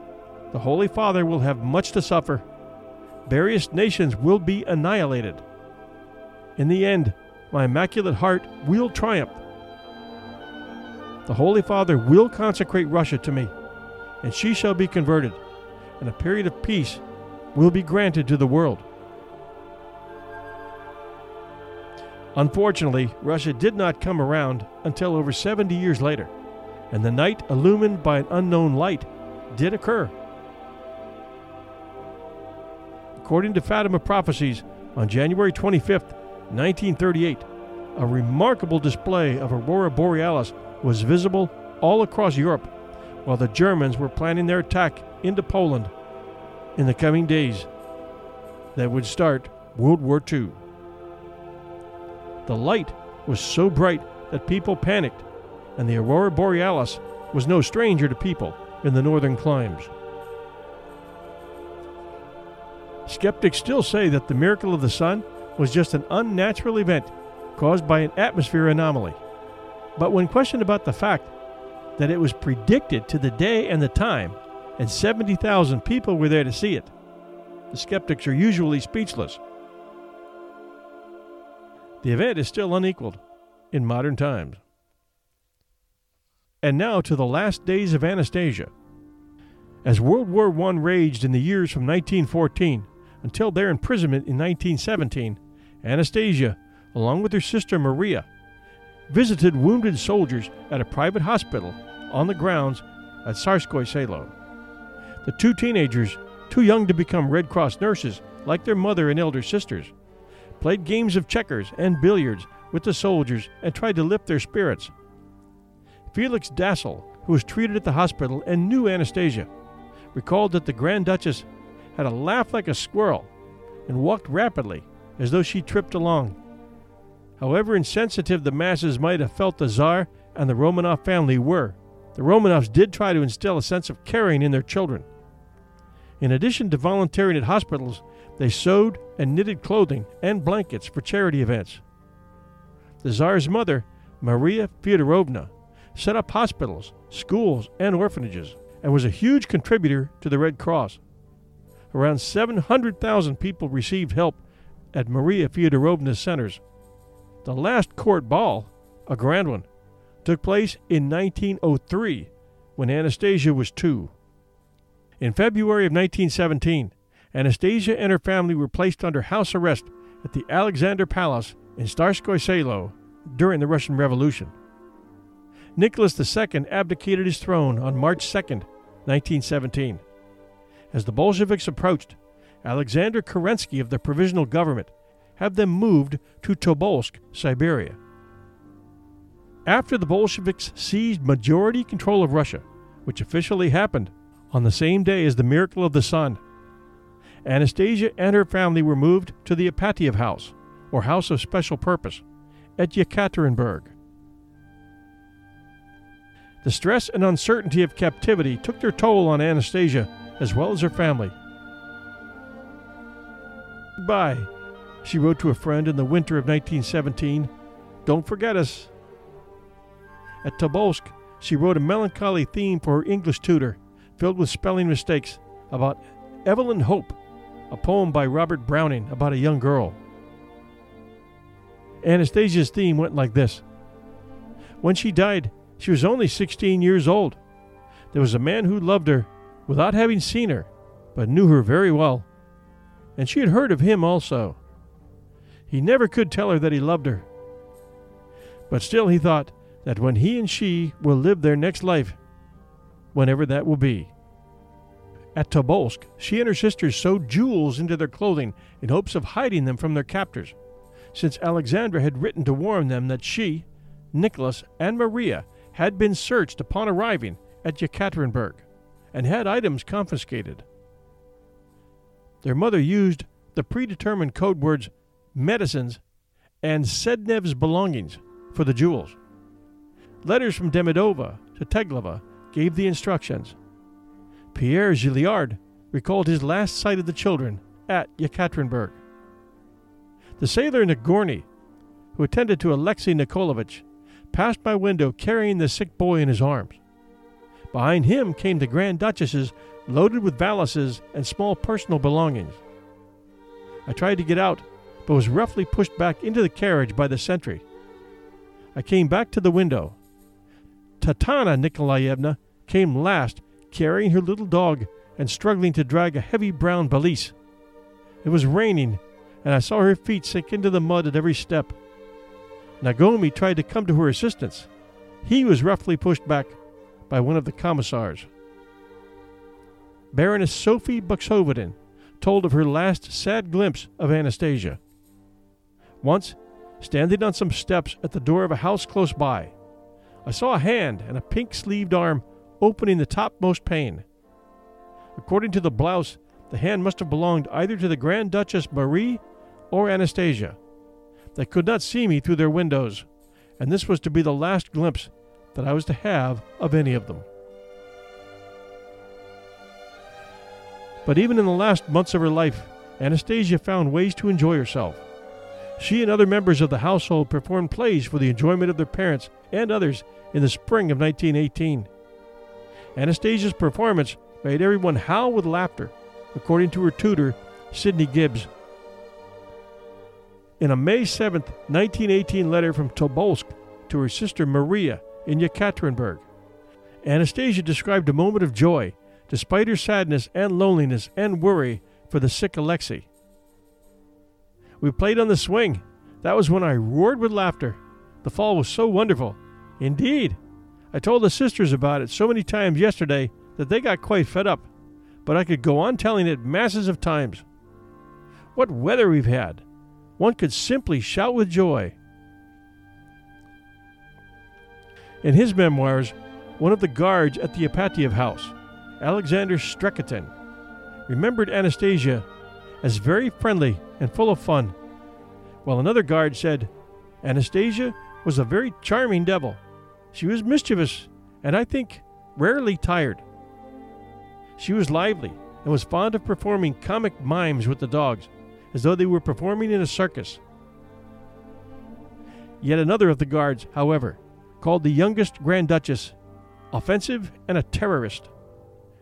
the Holy Father will have much to suffer. Various nations will be annihilated. In the end, my Immaculate Heart will triumph. The Holy Father will consecrate Russia to me, and she shall be converted, and a period of peace will be granted to the world. Unfortunately, Russia did not come around until over 70 years later, and the night illumined by an unknown light did occur. According to Fatima Prophecies, on January 25, 1938, a remarkable display of aurora borealis was visible all across Europe, while the Germans were planning their attack into Poland in the coming days that would start World War II. The light was so bright that people panicked, and the aurora borealis was no stranger to people in the northern climes. Skeptics still say that the miracle of the sun was just an unnatural event caused by an atmosphere anomaly. But when questioned about the fact that it was predicted to the day and the time, and 70,000 people were there to see it, the skeptics are usually speechless. The event is still unequaled in modern times. And now to the last days of Anastasia. As World War I raged in the years from 1914 until their imprisonment in 1917, Anastasia, along with her sister Maria, visited wounded soldiers at a private hospital on the grounds at Tsarskoye Selo. The two teenagers, too young to become Red Cross nurses like their mother and elder sisters, played games of checkers and billiards with the soldiers and tried to lift their spirits. Felix Dassel, who was treated at the hospital and knew Anastasia, recalled that the Grand Duchess had a laugh like a squirrel and walked rapidly as though she tripped along. However insensitive the masses might have felt the Tsar and the Romanov family were, the Romanovs did try to instill a sense of caring in their children. In addition to volunteering at hospitals, they sewed and knitted clothing and blankets for charity events. The Tsar's mother, Maria Feodorovna, set up hospitals, schools, and orphanages, and was a huge contributor to the Red Cross. Around 700,000 people received help at Maria Feodorovna's centers. The last court ball, a grand one, took place in 1903 when Anastasia was two. In February of 1917, Anastasia and her family were placed under house arrest at the Alexander Palace in Tsarskoye Selo during the Russian Revolution. Nicholas II abdicated his throne on March 2, 1917. As the Bolsheviks approached, Alexander Kerensky of the Provisional Government had them moved to Tobolsk, Siberia. After the Bolsheviks seized majority control of Russia, which officially happened on the same day as the miracle of the sun, Anastasia and her family were moved to the Ipatiev House, or House of Special Purpose, at Yekaterinburg. The stress and uncertainty of captivity took their toll on Anastasia as well as her family. Goodbye, she wrote to a friend in the winter of 1917. Don't forget us. At Tobolsk, she wrote a melancholy theme for her English tutor, filled with spelling mistakes, about Evelyn Hope, a poem by Robert Browning about a young girl. Anastasia's theme went like this When she died, she was only 16 years old. There was a man who loved her without having seen her, but knew her very well. And she had heard of him also. He never could tell her that he loved her. But still, he thought that when he and she will live their next life, whenever that will be, at Tobolsk, she and her sisters sewed jewels into their clothing in hopes of hiding them from their captors, since Alexandra had written to warn them that she, Nicholas, and Maria had been searched upon arriving at Yekaterinburg and had items confiscated. Their mother used the predetermined code words medicines and Sednev's belongings for the jewels. Letters from Demidova to Tegleva gave the instructions. Pierre Gilliard recalled his last sight of the children at Yekaterinburg. The sailor Nagorny, who attended to Alexei Nikolaevich, passed my window carrying the sick boy in his arms. Behind him came the Grand Duchesses loaded with valises and small personal belongings. I tried to get out, but was roughly pushed back into the carriage by the sentry. I came back to the window. Tatiana Nikolaevna came last carrying her little dog and struggling to drag a heavy brown valise. It was raining, and I saw her feet sink into the mud at every step. Nagorny tried to come to her assistance. He was roughly pushed back by one of the commissars. Baroness Sophie Buxhoeveden told of her last sad glimpse of Anastasia. Once, standing on some steps at the door of a house close by, I saw a hand and a pink sleeved arm opening the topmost pane. According to the blouse, the hand must have belonged either to the Grand Duchess Marie or Anastasia. They could not see me through their windows, and this was to be the last glimpse that I was to have of any of them. But even in the last months of her life, Anastasia found ways to enjoy herself. She and other members of the household performed plays for the enjoyment of their parents and others in the spring of 1918. Anastasia's performance made everyone howl with laughter, according to her tutor, Sydney Gibbes. In a May 7, 1918 letter from Tobolsk to her sister Maria in Yekaterinburg, Anastasia described a moment of joy despite her sadness and loneliness and worry for the sick Alexei. We played on the swing. That was when I roared with laughter. The fall was so wonderful. Indeed. I told the sisters about it so many times yesterday that they got quite fed up, but I could go on telling it masses of times. What weather we've had! One could simply shout with joy. In his memoirs, one of the guards at the Ipatiev house Alexander Strekotin, remembered Anastasia as very friendly and full of fun, while another guard said Anastasia was a very charming devil. She was mischievous and I think rarely tired. She was lively and was fond of performing comic mimes with the dogs, as though they were performing in a circus. Yet another of the guards, however, called the youngest Grand Duchess offensive and a terrorist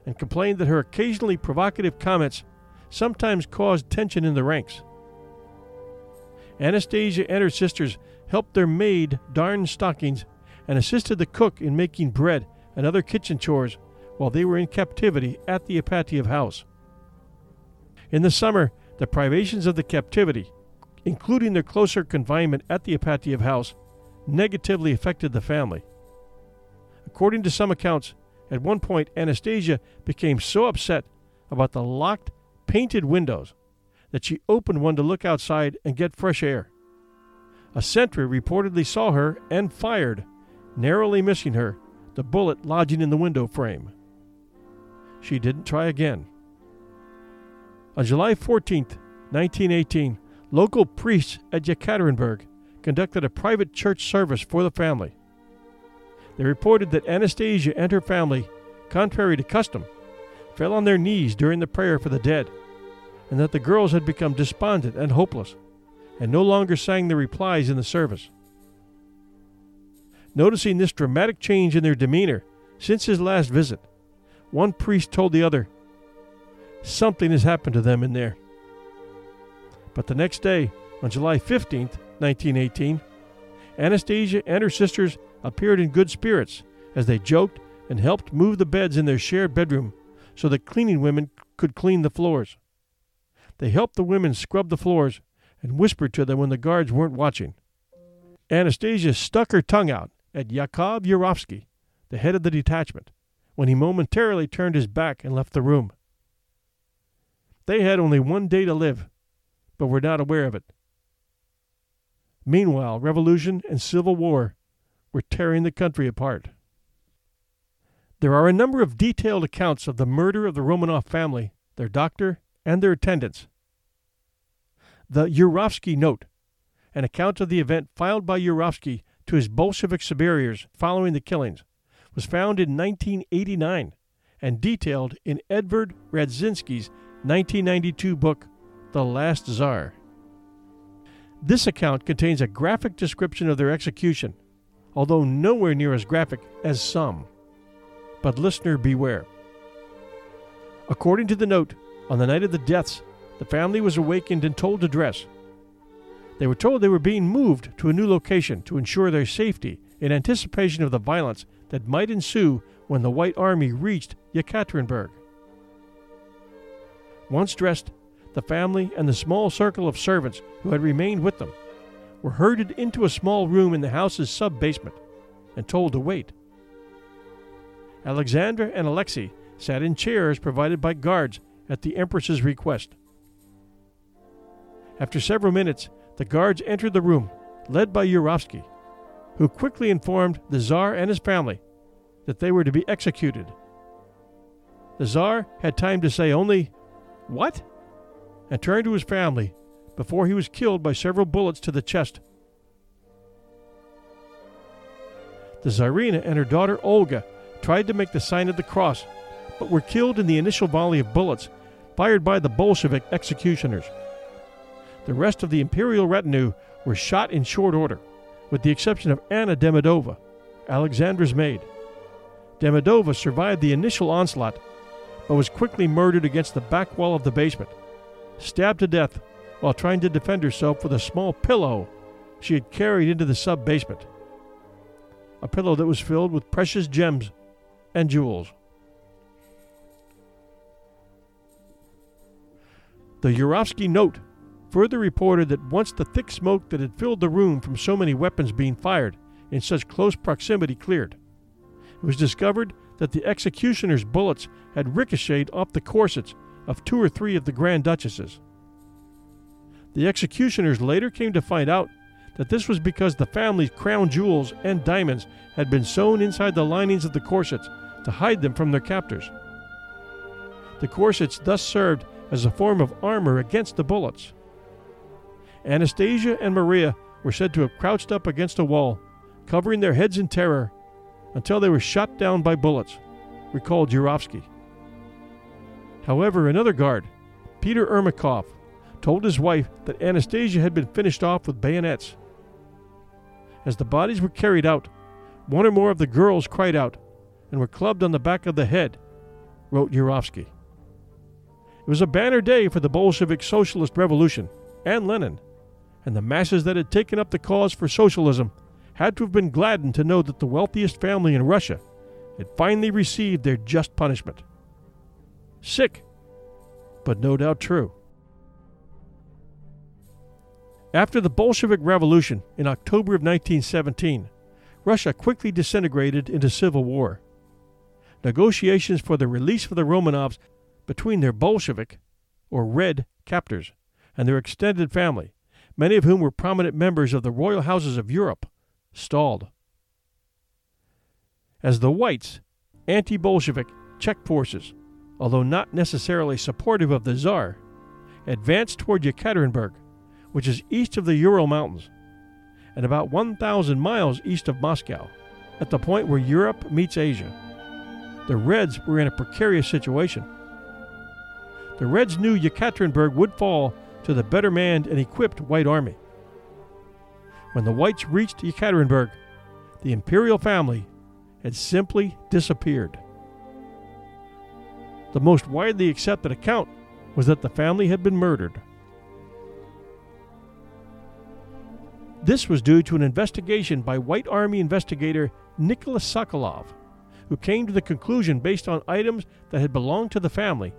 and complained that her occasionally provocative comments sometimes caused tension in the ranks. Anastasia and her sisters helped their maid darn stockings and assisted the cook in making bread and other kitchen chores while they were in captivity at the Ipatiev house. In the summer, the privations of the captivity, including their closer confinement at the Ipatiev house, negatively affected the family. According to some accounts, at one point, Anastasia became so upset about the locked, painted windows that she opened one to look outside and get fresh air. A sentry reportedly saw her and fired, narrowly missing her, the bullet lodging in the window frame. She didn't try again. On July 14, 1918, local priests at Yekaterinburg conducted a private church service for the family. They reported that Anastasia and her family, contrary to custom, fell on their knees during the prayer for the dead, and that the girls had become despondent and hopeless, and no longer sang the replies in the service. Noticing this dramatic change in their demeanor since his last visit, one priest told the other, Something has happened to them in there. But the next day, on July 15th, 1918, Anastasia and her sisters appeared in good spirits as they joked and helped move the beds in their shared bedroom so that cleaning women could clean the floors. They helped the women scrub the floors and whispered to them when the guards weren't watching. Anastasia stuck her tongue out at Yakov Yurovsky, the head of the detachment, when he momentarily turned his back and left the room. They had only one day to live, but were not aware of it. Meanwhile, revolution and civil war were tearing the country apart. There are a number of detailed accounts of the murder of the Romanov family, their doctor, and their attendants. The Yurovsky Note, an account of the event filed by Yurovsky to his Bolshevik superiors following the killings, was found in 1989 and detailed in Edvard Radzinsky's 1992 book, The Last Tsar. This account contains a graphic description of their execution although nowhere near as graphic as some. But listener, beware. According to the note, on the night of the deaths, the family was awakened and told to dress. They were told they were being moved to a new location to ensure their safety in anticipation of the violence that might ensue when the White Army reached Yekaterinburg. Once dressed, the family and the small circle of servants who had remained with them were herded into a small room in the house's sub basement and told to wait. Alexandra and Alexei sat in chairs provided by guards at the Empress's request. After several minutes, the guards entered the room, led by Yurovsky, who quickly informed the Tsar and his family that they were to be executed. The Tsar had time to say only, What? and turned to his family before he was killed by several bullets to the chest. The Tsarina and her daughter Olga tried to make the sign of the cross, but were killed in the initial volley of bullets fired by the Bolshevik executioners. The rest of the imperial retinue were shot in short order, with the exception of Anna Demidova, Alexandra's maid. Demidova survived the initial onslaught, but was quickly murdered against the back wall of the basement, stabbed to death while trying to defend herself with a small pillow she had carried into the sub basement. A pillow that was filled with precious gems and jewels. The Yurovsky note further reported that once the thick smoke that had filled the room from so many weapons being fired in such close proximity cleared, it was discovered that the executioner's bullets had ricocheted off the corsets of two or three of the Grand Duchesses. The executioners later came to find out that this was because the family's crown jewels and diamonds had been sewn inside the linings of the corsets to hide them from their captors. The corsets thus served as a form of armor against the bullets. Anastasia and Maria were said to have crouched up against a wall, covering their heads in terror, until they were shot down by bullets, recalled Yurovsky. However, another guard, Peter Ermakov, told his wife that Anastasia had been finished off with bayonets. As the bodies were carried out, one or more of the girls cried out and were clubbed on the back of the head, wrote Yurovsky. It was a banner day for the Bolshevik Socialist Revolution and Lenin, and the masses that had taken up the cause for socialism had to have been gladdened to know that the wealthiest family in Russia had finally received their just punishment. Sick, but no doubt true. After the Bolshevik Revolution in October of 1917, Russia quickly disintegrated into civil war. Negotiations for the release of the Romanovs between their Bolshevik, or Red, captors and their extended family, many of whom were prominent members of the royal houses of Europe, stalled. As the Whites, anti Bolshevik Czech forces, although not necessarily supportive of the Tsar, advanced toward Yekaterinburg, which is east of the Ural Mountains and about 1,000 miles east of Moscow, at the point where Europe meets Asia. The Reds were in a precarious situation. The Reds knew Yekaterinburg would fall to the better manned and equipped White Army. When the Whites reached Yekaterinburg, the imperial family had simply disappeared. The most widely accepted account was that the family had been murdered. This was due to an investigation by White Army investigator Nicholas Sokolov, who came to the conclusion based on items that had belonged to the family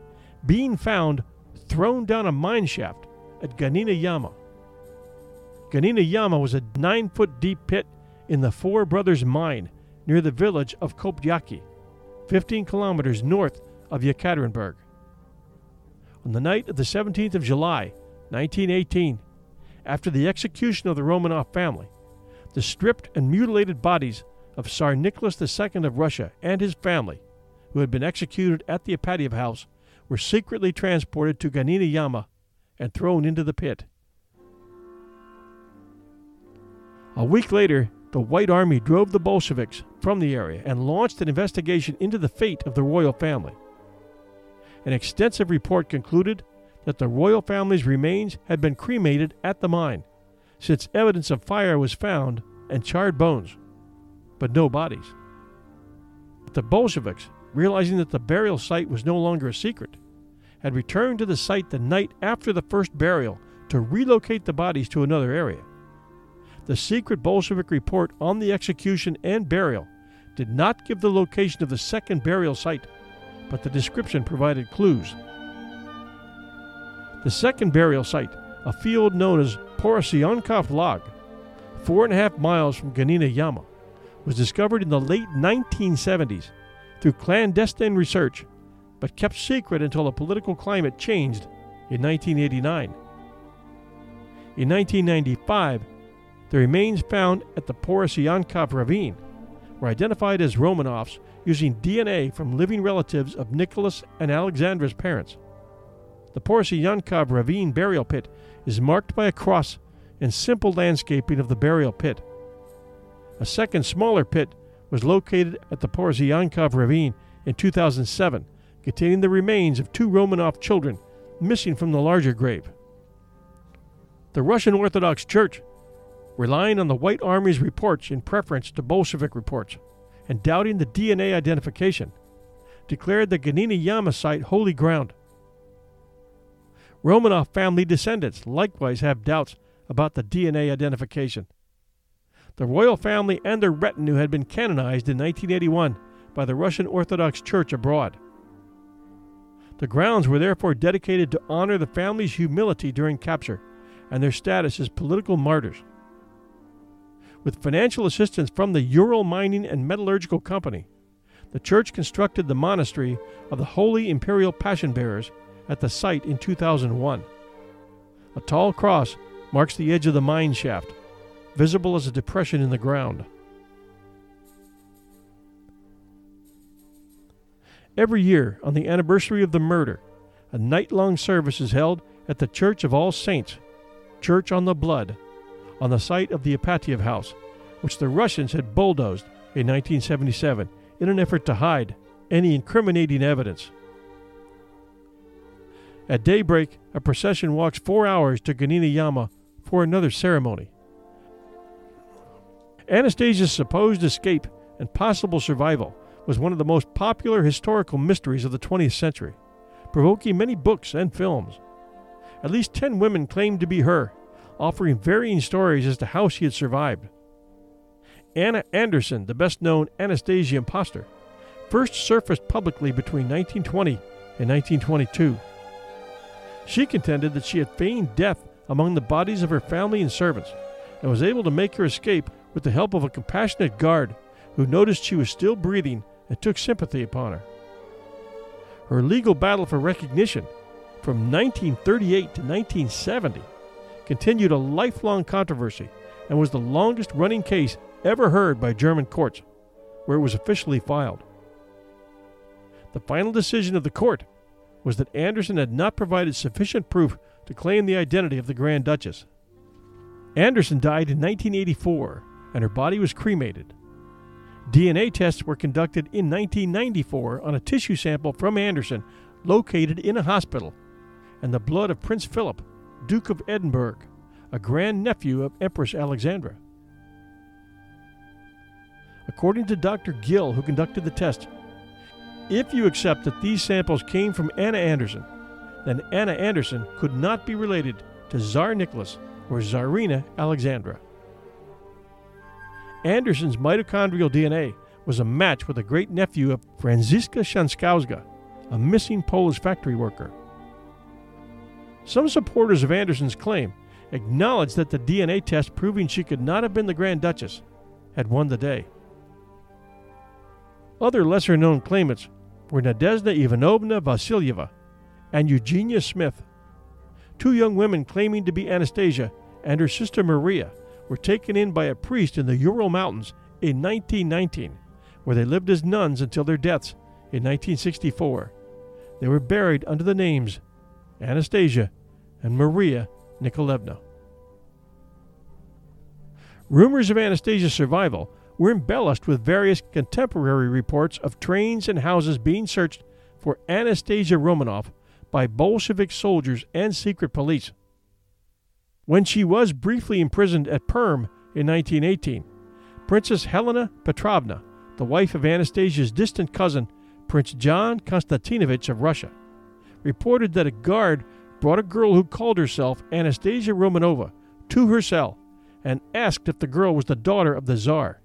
being found thrown down a mine shaft at Ganina Yama. Ganina Yama was a nine foot deep pit in the Four Brothers Mine near the village of Koptyaki, 15 kilometers north of Yekaterinburg. On the night of the 17th of July, 1918, after the execution of the Romanov family, the stripped and mutilated bodies of Tsar Nicholas II of Russia and his family, who had been executed at the Ipatiev house, were secretly transported to Ganina Yama and thrown into the pit. A week later, the White Army drove the Bolsheviks from the area and launched an investigation into the fate of the royal family. An extensive report concluded that the royal family's remains had been cremated at the mine, since evidence of fire was found and charred bones, but no bodies. The Bolsheviks, realizing that the burial site was no longer a secret, had returned to the site the night after the first burial to relocate the bodies to another area. The secret Bolshevik report on the execution and burial did not give the location of the second burial site, but the description provided clues. The second burial site, a field known as Porosyankov Log, four and a half miles from Ganina Yama, was discovered in the late 1970s through clandestine research, but kept secret until the political climate changed in 1989. In 1995, the remains found at the Porosyankov Ravine were identified as Romanovs using DNA from living relatives of Nicholas and Alexandra's parents. The Porosyankov Ravine burial pit is marked by a cross and simple landscaping of the burial pit. A second, smaller pit was located at the Porosyankov Ravine in 2007, containing the remains of two Romanov children missing from the larger grave. The Russian Orthodox Church, relying on the White Army's reports in preference to Bolshevik reports, and doubting the DNA identification, declared the Ganina Yama site holy ground. Romanov family descendants likewise have doubts about the DNA identification. The royal family and their retinue had been canonized in 1981 by the Russian Orthodox Church abroad. The grounds were therefore dedicated to honor the family's humility during capture and their status as political martyrs. With financial assistance from the Ural Mining and Metallurgical Company, the church constructed the monastery of the Holy Imperial Passion Bearers at the site in 2001. A tall cross marks the edge of the mine shaft, visible as a depression in the ground. Every year, on the anniversary of the murder, a night long service is held at the Church of All Saints, Church on the Blood, on the site of the Ipatiev House, which the Russians had bulldozed in 1977 in an effort to hide any incriminating evidence. At daybreak, a procession walks four hours to Ganina Yama for another ceremony. Anastasia's supposed escape and possible survival was one of the most popular historical mysteries of the 20th century, provoking many books and films. At least 10 women claimed to be her, offering varying stories as to how she had survived. Anna Anderson, the best known Anastasia impostor, first surfaced publicly between 1920 and 1922. She contended that she had feigned death among the bodies of her family and servants and was able to make her escape with the help of a compassionate guard who noticed she was still breathing and took sympathy upon her. Her legal battle for recognition from 1938 to 1970 continued a lifelong controversy and was the longest running case ever heard by German courts, where it was officially filed. The final decision of the court was that Anderson had not provided sufficient proof to claim the identity of the Grand Duchess. Anderson died in 1984 and her body was cremated. DNA tests were conducted in 1994 on a tissue sample from Anderson located in a hospital, and the blood of Prince Philip, Duke of Edinburgh, a grandnephew of Empress Alexandra. According to Dr. Gill, who conducted the test, if you accept that these samples came from Anna Anderson, then Anna Anderson could not be related to Tsar Nicholas or Tsarina Alexandra. Anderson's mitochondrial DNA was a match with a great nephew of Franziska Schanzkowska, a missing Polish factory worker. Some supporters of Anderson's claim acknowledged that the DNA test proving she could not have been the Grand Duchess had won the day. Other lesser known claimants were Nadezhda Ivanovna Vasilyeva and Eugenia Smith, two young women claiming to be Anastasia and her sister Maria were taken in by a priest in the Ural Mountains in 1919, where they lived as nuns until their deaths in 1964. They were buried under the names Anastasia and Maria Nikolaevna. Rumors of Anastasia's survival were embellished with various contemporary reports of trains and houses being searched for Anastasia Romanov by Bolshevik soldiers and secret police. When she was briefly imprisoned at Perm in 1918, Princess Helena Petrovna, the wife of Anastasia's distant cousin, Prince John Konstantinovich of Russia, reported that a guard brought a girl who called herself Anastasia Romanova to her cell and asked if the girl was the daughter of the Tsar.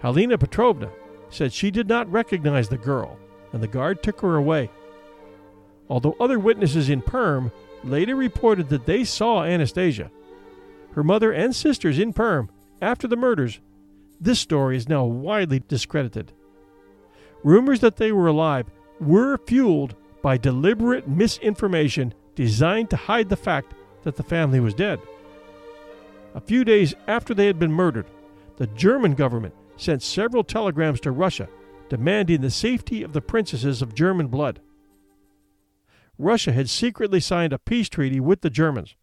Helena Petrovna said she did not recognize the girl, and the guard took her away. Although other witnesses in Perm later reported that they saw Anastasia, her mother and sisters in Perm after the murders, this story is now widely discredited. Rumors that they were alive were fueled by deliberate misinformation designed to hide the fact that the family was dead. A few days after they had been murdered, the German government sent several telegrams to Russia demanding the safety of the princesses of German blood. Russia had secretly signed a peace treaty with the Germans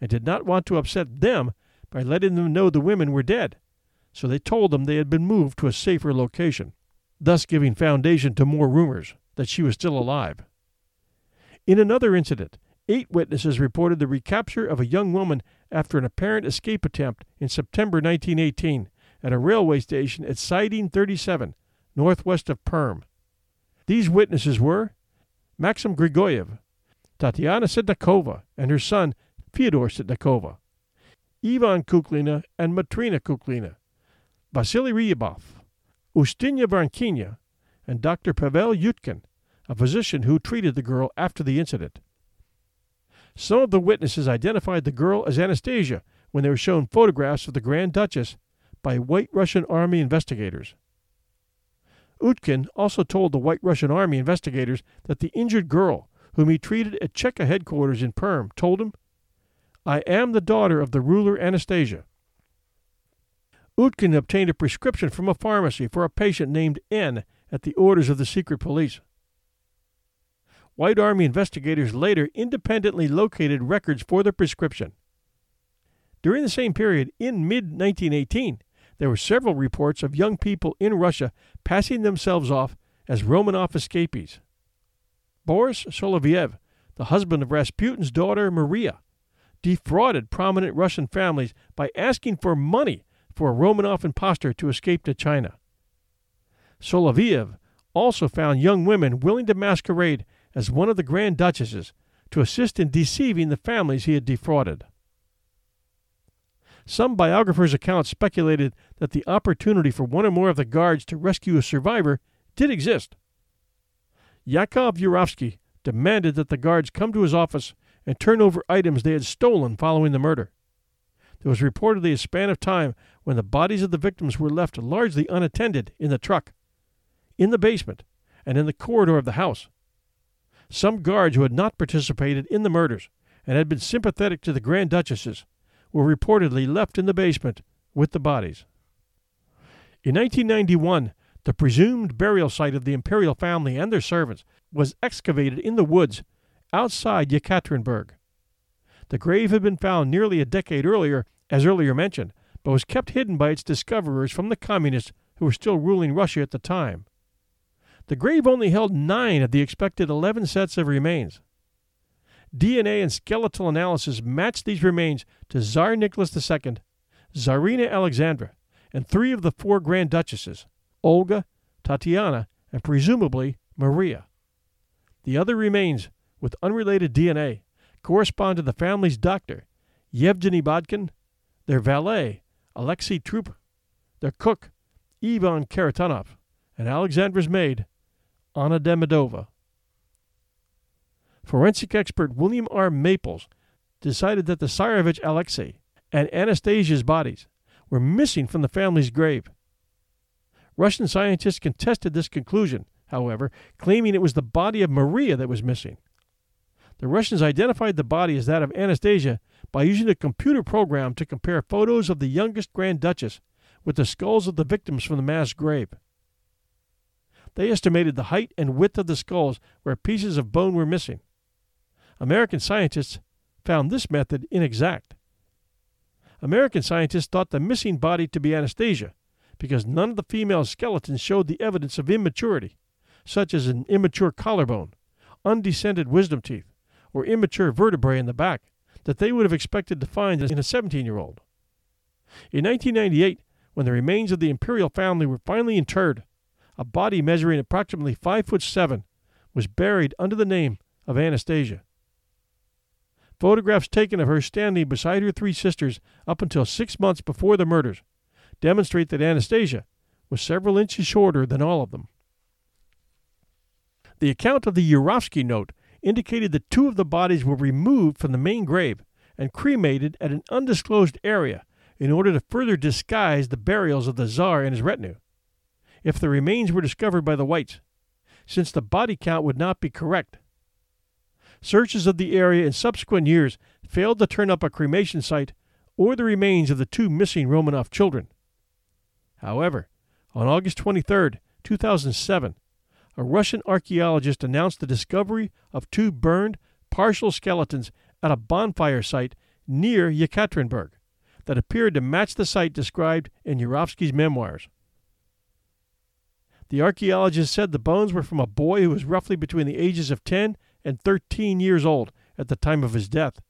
and did not want to upset them by letting them know the women were dead, so they told them they had been moved to a safer location, thus giving foundation to more rumors that she was still alive. In another incident, eight witnesses reported the recapture of a young woman after an apparent escape attempt in September 1918 at a railway station at Siding 37, northwest of Perm. These witnesses were Maxim Grigoriev, Tatiana Sitnikova, and her son Fyodor Sitnikova, Ivan Kuklina and Matrina Kuklina, Vasily Ryabov, Ustinya Varkina, and Dr. Pavel Utkin, a physician who treated the girl after the incident. Some of the witnesses identified the girl as Anastasia when they were shown photographs of the Grand Duchess by White Russian Army investigators. Utkin also told the White Russian Army investigators that the injured girl, whom he treated at Cheka headquarters in Perm, told him, I am the daughter of the ruler Anastasia. Utkin obtained a prescription from a pharmacy for a patient named N at the orders of the secret police. White Army investigators later independently located records for the prescription. During the same period, in mid 1918, there were several reports of young people in Russia passing themselves off as Romanov escapees. Boris Soloviev, the husband of Rasputin's daughter Maria, defrauded prominent Russian families by asking for money for a Romanov impostor to escape to China. Soloviev also found young women willing to masquerade as one of the Grand Duchesses to assist in deceiving the families he had defrauded. Some biographers' accounts speculated that the opportunity for one or more of the guards to rescue a survivor did exist. Yakov Yurovsky demanded that the guards come to his office and turn over items they had stolen following the murder. There was reportedly a span of time when the bodies of the victims were left largely unattended in the truck, in the basement, and in the corridor of the house. Some guards who had not participated in the murders and had been sympathetic to the Grand Duchesses were reportedly left in the basement with the bodies. In 1991, the presumed burial site of the imperial family and their servants was excavated in the woods outside Yekaterinburg. The grave had been found nearly a decade earlier, as earlier mentioned, but was kept hidden by its discoverers from the communists who were still ruling Russia at the time. The grave only held nine of the expected 11 sets of remains. DNA and skeletal analysis matched these remains to Tsar Nicholas II, Tsarina Alexandra, and three of the four Grand Duchesses Olga, Tatiana, and presumably Maria. The other remains, with unrelated DNA, correspond to the family's doctor, Yevgeny Botkin, their valet, Alexei Trupp, their cook, Ivan Kharitonov, and Alexandra's maid, Anna Demidova. Forensic expert William R. Maples decided that the Tsarevich Alexei and Anastasia's bodies were missing from the family's grave. Russian scientists contested this conclusion, however, claiming it was the body of Maria that was missing. The Russians identified the body as that of Anastasia by using a computer program to compare photos of the youngest Grand Duchess with the skulls of the victims from the mass grave. They estimated the height and width of the skulls where pieces of bone were missing. American scientists found this method inexact. American scientists thought the missing body to be Anastasia because none of the female skeletons showed the evidence of immaturity, such as an immature collarbone, undescended wisdom teeth, or immature vertebrae in the back that they would have expected to find in a 17 year old. In 1998, when the remains of the imperial family were finally interred, a body measuring approximately 5 foot 7 was buried under the name of Anastasia. Photographs taken of her standing beside her three sisters up until six months before the murders demonstrate that Anastasia was several inches shorter than all of them. The account of the Yurovsky note indicated that two of the bodies were removed from the main grave and cremated at an undisclosed area in order to further disguise the burials of the Tsar and his retinue. If the remains were discovered by the whites, since the body count would not be correct. Searches of the area in subsequent years failed to turn up a cremation site or the remains of the two missing Romanov children. However, on August 23, 2007, a Russian archaeologist announced the discovery of two burned, partial skeletons at a bonfire site near Yekaterinburg that appeared to match the site described in Yurovsky's memoirs. The archaeologist said the bones were from a boy who was roughly between the ages of 10 and 13 years old at the time of his death,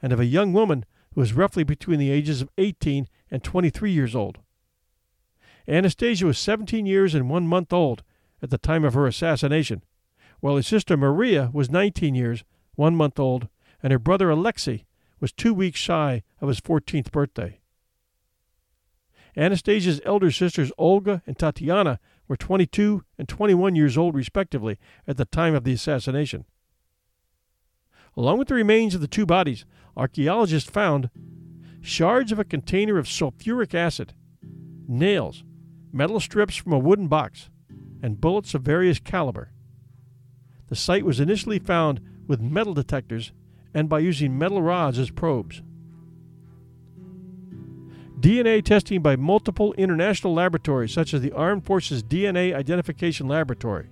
and of a young woman who was roughly between the ages of 18 and 23 years old. Anastasia was 17 years and one month old at the time of her assassination, while his sister Maria was 19 years, one month old, and her brother Alexei was two weeks shy of his 14th birthday. Anastasia's elder sisters Olga and Tatiana were 22 and 21 years old, respectively, at the time of the assassination. Along with the remains of the two bodies, archaeologists found shards of a container of sulfuric acid, nails, metal strips from a wooden box, and bullets of various caliber. The site was initially found with metal detectors and by using metal rods as probes. DNA testing by multiple international laboratories, such as the Armed Forces DNA Identification Laboratory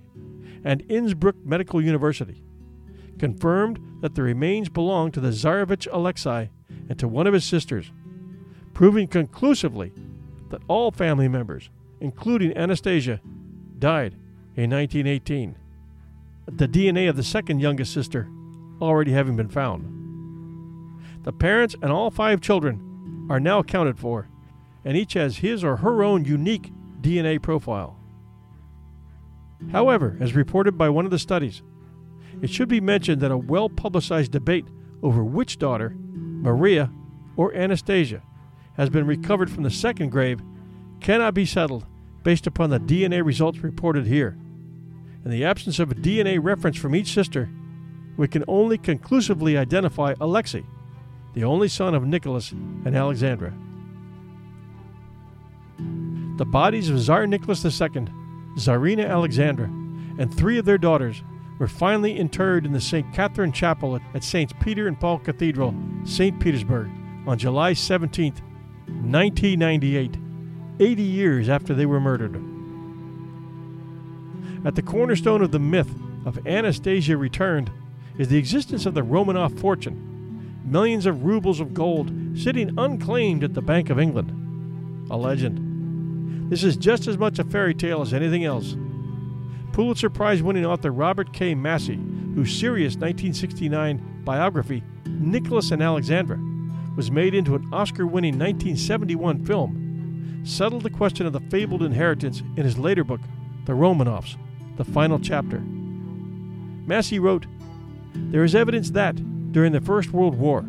and Innsbruck Medical University, confirmed that the remains belonged to the Tsarevich Alexei and to one of his sisters, proving conclusively that all family members, including Anastasia, died in 1918. The DNA of the second youngest sister already having been found. The parents and all five children are now accounted for, and each has his or her own unique DNA profile. However, as reported by one of the studies, it should be mentioned that a well publicized debate over which daughter, Maria or Anastasia, has been recovered from the second grave cannot be settled based upon the DNA results reported here. In the absence of a DNA reference from each sister, we can only conclusively identify Alexei, the only son of Nicholas and Alexandra. The bodies of Tsar Nicholas II, Tsarina Alexandra, and three of their daughters were finally interred in the St. Catherine Chapel at St. Peter and Paul Cathedral, St. Petersburg, on July 17, 1998 80 years after they were murdered. At the cornerstone of the myth of Anastasia Returned is the existence of the Romanov fortune, millions of rubles of gold sitting unclaimed at the Bank of England. A legend. This is just as much a fairy tale as anything else. Pulitzer Prize winning author Robert K. Massie, whose serious 1969 biography, Nicholas and Alexandra, was made into an Oscar winning 1971 film, settled the question of the fabled inheritance in his later book, The Romanovs, the final chapter. Massie wrote There is evidence that, during the First World War,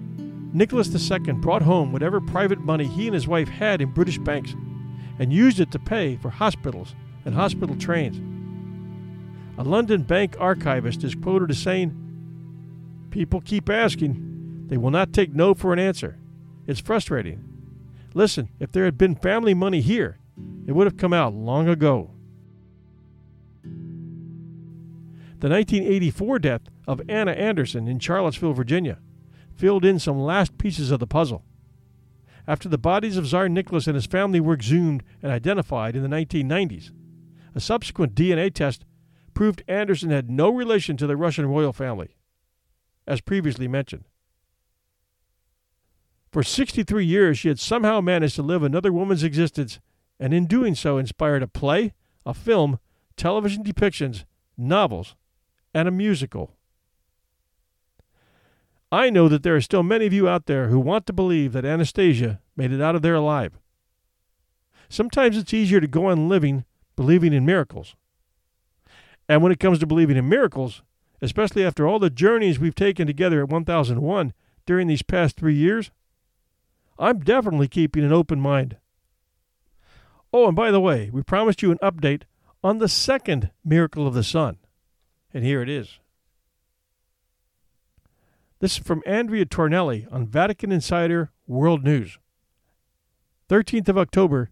Nicholas II brought home whatever private money he and his wife had in British banks and used it to pay for hospitals and hospital trains. A London bank archivist is quoted as saying, People keep asking. They will not take no for an answer. It's frustrating. Listen, if there had been family money here, it would have come out long ago. The 1984 death of Anna Anderson in Charlottesville, Virginia, filled in some last pieces of the puzzle. After the bodies of Tsar Nicholas and his family were exhumed and identified in the 1990s, a subsequent DNA test proved Anderson had no relation to the Russian royal family, as previously mentioned. For 63 years, she had somehow managed to live another woman's existence, and in doing so, inspired a play, a film, television depictions, novels, and a musical. I know that there are still many of you out there who want to believe that Anastasia made it out of there alive. Sometimes it's easier to go on living believing in miracles. And when it comes to believing in miracles, especially after all the journeys we've taken together at 1001 during these past three years, I'm definitely keeping an open mind. Oh, and by the way, we promised you an update on the second miracle of the sun. And here it is. This is from Andrea Tornielli on Vatican Insider World News. 13th of October,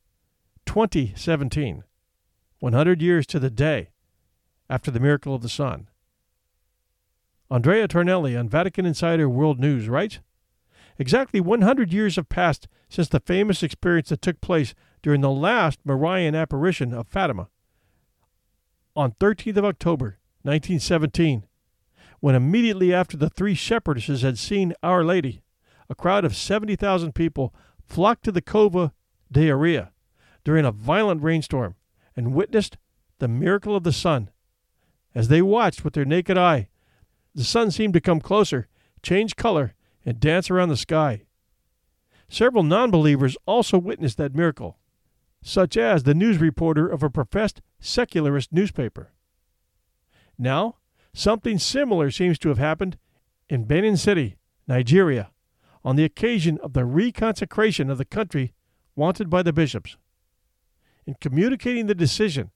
2017. 100 years to the day after the miracle of the sun. Andrea Tornielli on Vatican Insider World News writes Exactly 100 years have passed since the famous experience that took place during the last Marian apparition of Fatima on 13th of October, 1917, when immediately after the three shepherdesses had seen Our Lady, a crowd of 70,000 people flocked to the Cova da Iria during a violent rainstorm and witnessed the miracle of the sun. As they watched with their naked eye, the sun seemed to come closer, change color, and dance around the sky. Several non believers also witnessed that miracle, such as the news reporter of a professed secularist newspaper. Now, something similar seems to have happened in Benin City, Nigeria, on the occasion of the reconsecration of the country wanted by the bishops. In communicating the decision,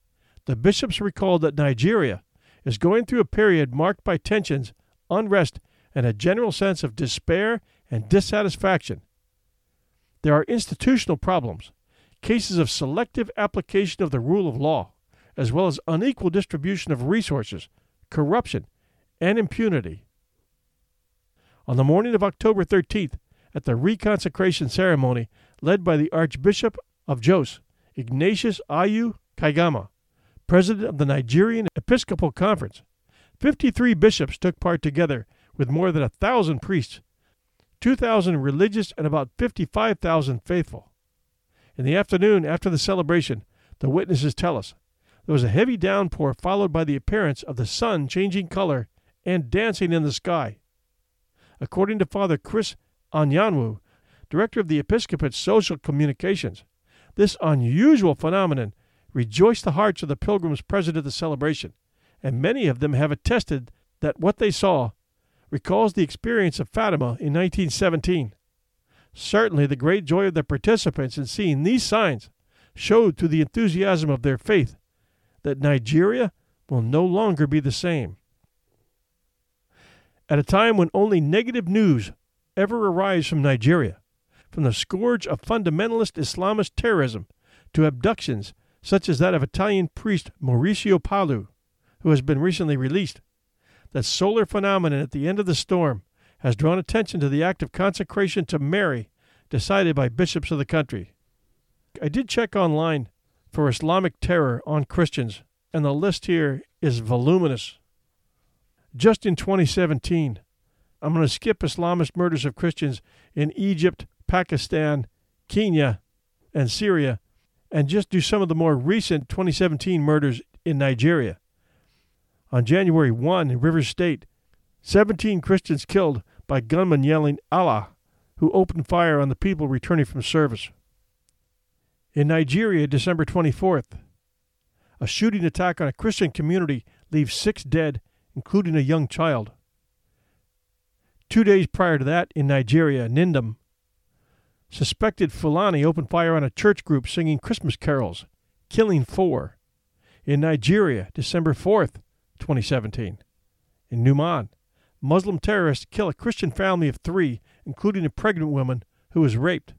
the bishops recalled that Nigeria is going through a period marked by tensions, unrest, and a general sense of despair and dissatisfaction. There are institutional problems, cases of selective application of the rule of law, as well as unequal distribution of resources, corruption, and impunity. On the morning of October 13th, at the reconsecration ceremony led by the Archbishop of Jos, Ignatius Ayau Kaigama, president of the Nigerian Episcopal Conference, 53 bishops took part together with more than a thousand priests, 2,000 religious, and about 55,000 faithful. In the afternoon after the celebration, the witnesses tell us there was a heavy downpour followed by the appearance of the sun changing color and dancing in the sky. According to Father Chris Anyanwu, director of the Episcopate's Social Communications, this unusual phenomenon rejoiced the hearts of the pilgrims present at the celebration, and many of them have attested that what they saw recalls the experience of Fatima in 1917. Certainly, the great joy of the participants in seeing these signs showed through the enthusiasm of their faith that Nigeria will no longer be the same. At a time when only negative news ever arrives from Nigeria, from the scourge of fundamentalist Islamist terrorism to abductions such as that of Italian priest Maurizio Pallù, who has been recently released, that solar phenomenon at the end of the storm has drawn attention to the act of consecration to Mary decided by bishops of the country. I did check online for Islamic terror on Christians, and the list here is voluminous. Just in 2017, I'm going to skip Islamist murders of Christians in Egypt, Pakistan, Kenya, and Syria, and just do some of the more recent 2017 murders in Nigeria. On January 1 in Rivers State, 17 Christians killed by gunmen yelling Allah, who opened fire on the people returning from service. In Nigeria, December 24th, a shooting attack on a Christian community leaves six dead, including a young child. Two days prior to that, in Nigeria, Nindam, suspected Fulani opened fire on a church group singing Christmas carols, killing four. In Nigeria, December 4th, 2017. In Numan, Muslim terrorists kill a Christian family of three, including a pregnant woman who was raped.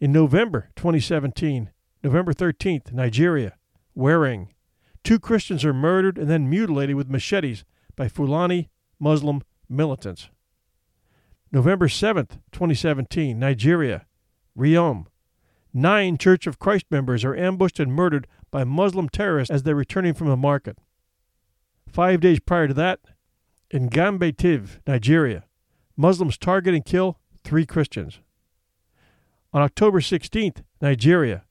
In November 2017, November 13th, Nigeria, Wearing, two Christians are murdered and then mutilated with machetes by Fulani Muslim militants. November 7th, 2017, Nigeria, Riom. Nine Church of Christ members are ambushed and murdered by Muslim terrorists as they're returning from a market. Five days prior to that, in Gambe Tiv, Nigeria, Muslims target and kill three Christians. On October 16th, Nigeria,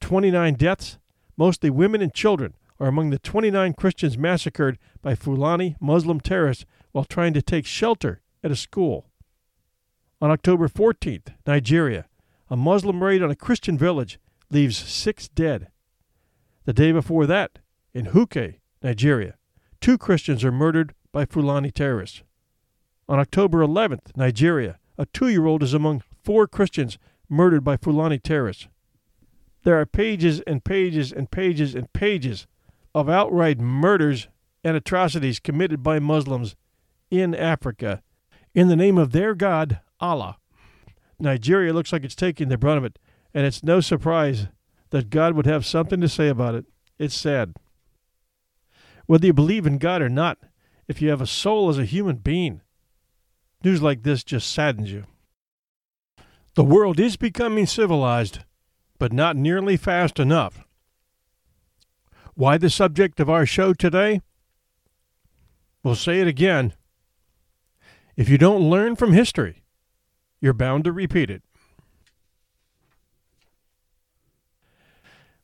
29 deaths, mostly women and children, are among the 29 Christians massacred by Fulani Muslim terrorists while trying to take shelter at a school. On October 14th, Nigeria, a Muslim raid on a Christian village leaves six dead. The day before that, in Huke, Nigeria, Two Christians are murdered by Fulani terrorists. On October 11th, Nigeria, a two year old is among four Christians murdered by Fulani terrorists. There are pages and pages and pages and pages of outright murders and atrocities committed by Muslims in Africa in the name of their God, Allah. Nigeria looks like it's taking the brunt of it, and it's no surprise that God would have something to say about it. It's sad. Whether you believe in God or not, if you have a soul as a human being, news like this just saddens you. The world is becoming civilized, but not nearly fast enough. Why the subject of our show today? We'll say it again. If you don't learn from history, you're bound to repeat it.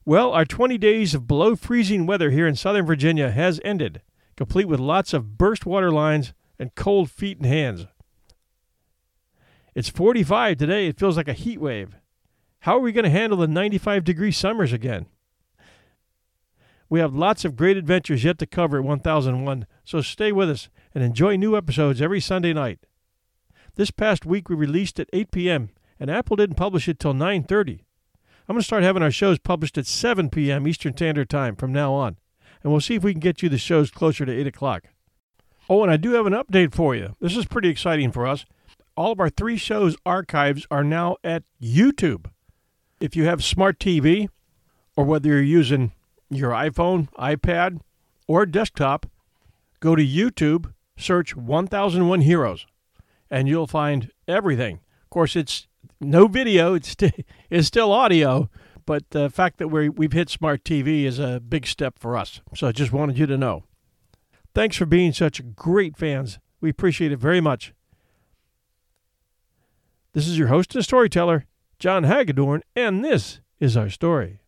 Well, our 20 days of below freezing weather here in Southern Virginia has ended, complete with lots of burst water lines and cold feet and hands. It's 45 today. It feels like a heat wave. How are we going to handle the 95 degree summers again? We have lots of great adventures yet to cover at 1001, so stay with us and enjoy new episodes every Sunday night. This past week we released at 8 p.m., and Apple didn't publish it till 9:30. I'm going to start having our shows published at 7 p.m. Eastern Standard Time from now on, and we'll see if we can get you the shows closer to 8 o'clock. Oh, and I do have an update for you. This is pretty exciting for us. All of our three shows' archives are now at YouTube. If you have smart TV, or whether you're using your iPhone, iPad, or desktop, go to YouTube, search 1001 Heroes, and you'll find everything. Of course, it's no video, it's, st- it's still audio, but the fact that we we've hit smart TV is a big step for us. So I just wanted you to know. Thanks for being such great fans. We appreciate it very much. This is your host and storyteller, John Hagedorn, and this is our story.